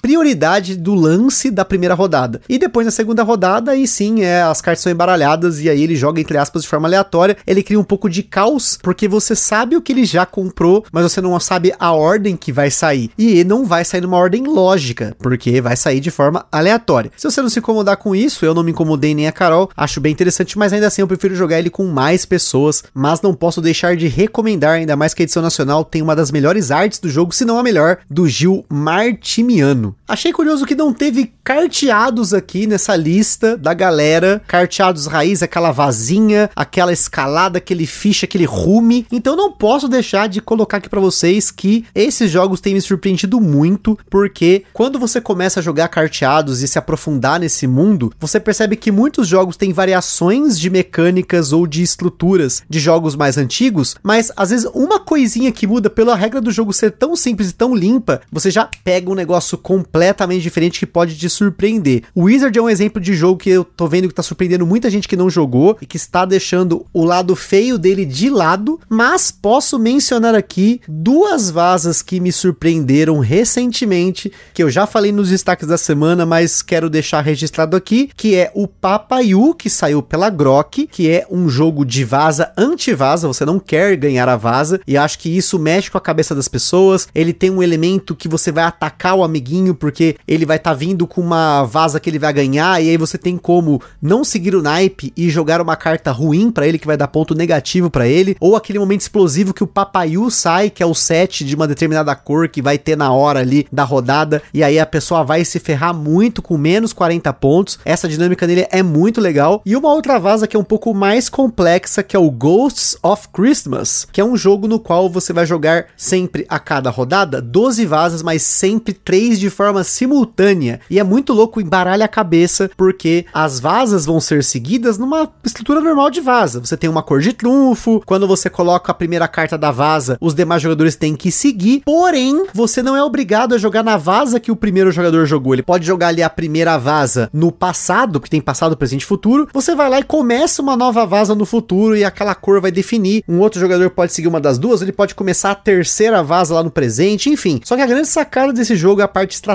A: prioridade do lance da primeira rodada. E depois na segunda rodada, aí sim, é, as cartas são embaralhadas e aí ele joga entre aspas de forma aleatória. Ele cria um pouco de caos, porque você sabe o que ele já comprou, mas você não sabe a ordem que vai sair. E não vai sair numa ordem lógica, porque vai sair de forma aleatória. Se você não se incomodar com isso, eu não me incomodei nem a Carol, acho bem interessante, mas ainda assim eu prefiro jogar ele com mais pessoas, mas não posso deixar de recomendar, ainda mais que a edição nacional tem uma das melhores artes do jogo, se não a melhor, do Gil Martimiano. Achei curioso que não teve carteados aqui nessa lista da galera. Carteados raiz, aquela vazinha, aquela escalada, aquele ficha, aquele rume. Então não posso deixar de colocar aqui para vocês que esses jogos têm me surpreendido muito, porque quando você começa a jogar carteados e se aprofundar nesse mundo, você percebe que muitos jogos têm variações de mecânicas ou de estruturas de jogos mais antigos, mas às vezes uma coisinha que muda pela regra do jogo ser tão simples e tão limpa, você já pega um negócio completamente diferente que pode te surpreender. O Wizard é um exemplo de jogo que eu tô vendo que tá surpreendendo muita gente que não jogou e que está deixando o lado feio dele de lado, mas posso mencionar aqui duas vasas que me surpreenderam recentemente, que eu já falei nos destaques da semana, mas quero deixar registrado aqui, que é o Papayu, que saiu pela Grok, que é um jogo de vaza anti-vaza, você não quer ganhar a vaza, e acho que isso mexe com a cabeça das pessoas. Ele tem um elemento que você vai atacar o amiguinho porque ele vai estar tá vindo com uma vaza que ele vai ganhar, e aí você tem como não seguir o naipe e jogar uma carta ruim para ele que vai dar ponto negativo para ele, ou aquele momento explosivo que o Papayu sai, que é o set de uma determinada cor que vai ter na hora ali da rodada, e aí a pessoa vai se ferrar muito com menos 40 pontos. Essa dinâmica dele é muito legal. E uma outra vaza que é um pouco mais complexa, que é o Ghosts of Christmas, que é um jogo no qual você vai jogar sempre a cada rodada 12 vazas, mas sempre 3 de forma simultânea. E é muito louco, embaralha a cabeça, porque as vasas vão ser seguidas numa estrutura normal de vaza. Você tem uma cor de trunfo, quando você coloca a primeira carta da vaza, os demais jogadores têm que seguir, porém, você não é obrigado a jogar na vaza que o primeiro jogador jogou. Ele pode jogar ali a primeira vaza no passado, que tem passado, presente e futuro. Você vai lá e começa uma nova vaza no futuro e aquela cor vai definir. Um outro jogador pode seguir uma das duas, ele pode começar a terceira vaza lá no presente, enfim. Só que a grande sacada desse jogo, a parte estratégica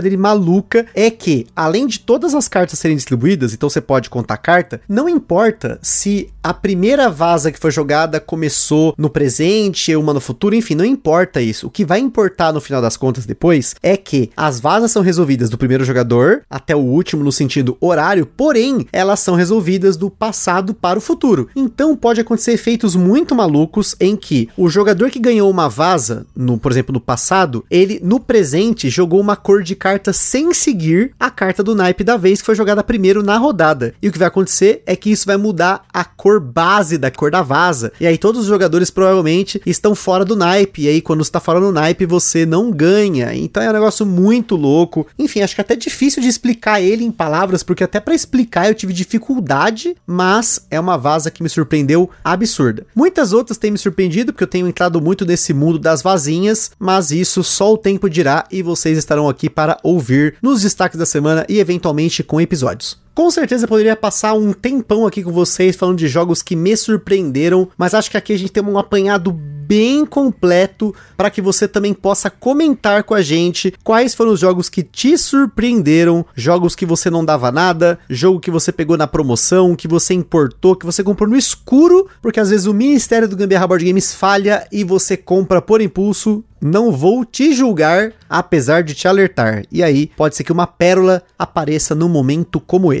A: dele maluca, é que, além de todas as cartas serem distribuídas, então você pode contar carta, não importa se a primeira vaza que foi jogada começou no presente, uma no futuro, enfim, não importa isso. O que vai importar no final das contas depois é que as vazas são resolvidas do primeiro jogador até o último no sentido horário, porém, elas são resolvidas do passado para o futuro. Então pode acontecer efeitos muito malucos em que o jogador que ganhou uma vaza, no, por exemplo, no passado, ele no presente jogou uma uma cor de carta sem seguir a carta do naipe da vez que foi jogada primeiro na rodada. E o que vai acontecer é que isso vai mudar a cor base da cor da vaza. E aí todos os jogadores provavelmente estão fora do naipe. E aí quando está fora do naipe você não ganha. Então é um negócio muito louco. Enfim, acho que é até difícil de explicar ele em palavras, porque até para explicar eu tive dificuldade, mas é uma vaza que me surpreendeu absurda. Muitas outras têm me surpreendido, porque eu tenho entrado muito nesse mundo das vazinhas, mas isso só o tempo dirá e vocês estarão aqui para ouvir nos destaques da semana e eventualmente com episódios. Com certeza poderia passar um tempão aqui com vocês falando de jogos que me surpreenderam, mas acho que aqui a gente tem um apanhado bem completo para que você também possa comentar com a gente quais foram os jogos que te surpreenderam, jogos que você não dava nada, jogo que você pegou na promoção, que você importou, que você comprou no escuro, porque às vezes o Ministério do Gambiarra Board Games falha e você compra por impulso não vou te julgar, apesar de te alertar. E aí, pode ser que uma pérola apareça num momento como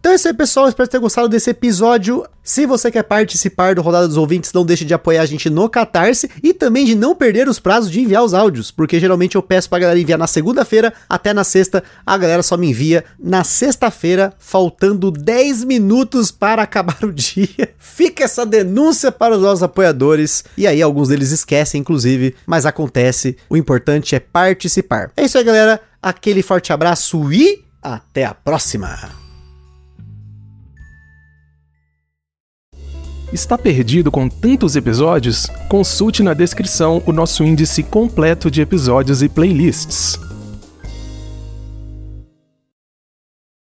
A: Então é isso aí, pessoal. Espero ter gostado desse episódio. Se você quer participar do Rodada dos Ouvintes, não deixe de apoiar a gente no Catarse e também de não perder os prazos de enviar os áudios, porque geralmente eu peço pra galera enviar na segunda-feira até na sexta. A galera só me envia na sexta-feira, faltando 10 minutos para acabar o dia. Fica essa denúncia para os nossos apoiadores. E aí, alguns deles esquecem, inclusive, mas acontece. O importante é participar. É isso aí, galera. Aquele forte abraço e até a próxima!
L: Está perdido com tantos episódios? Consulte na descrição o nosso índice completo de episódios e playlists.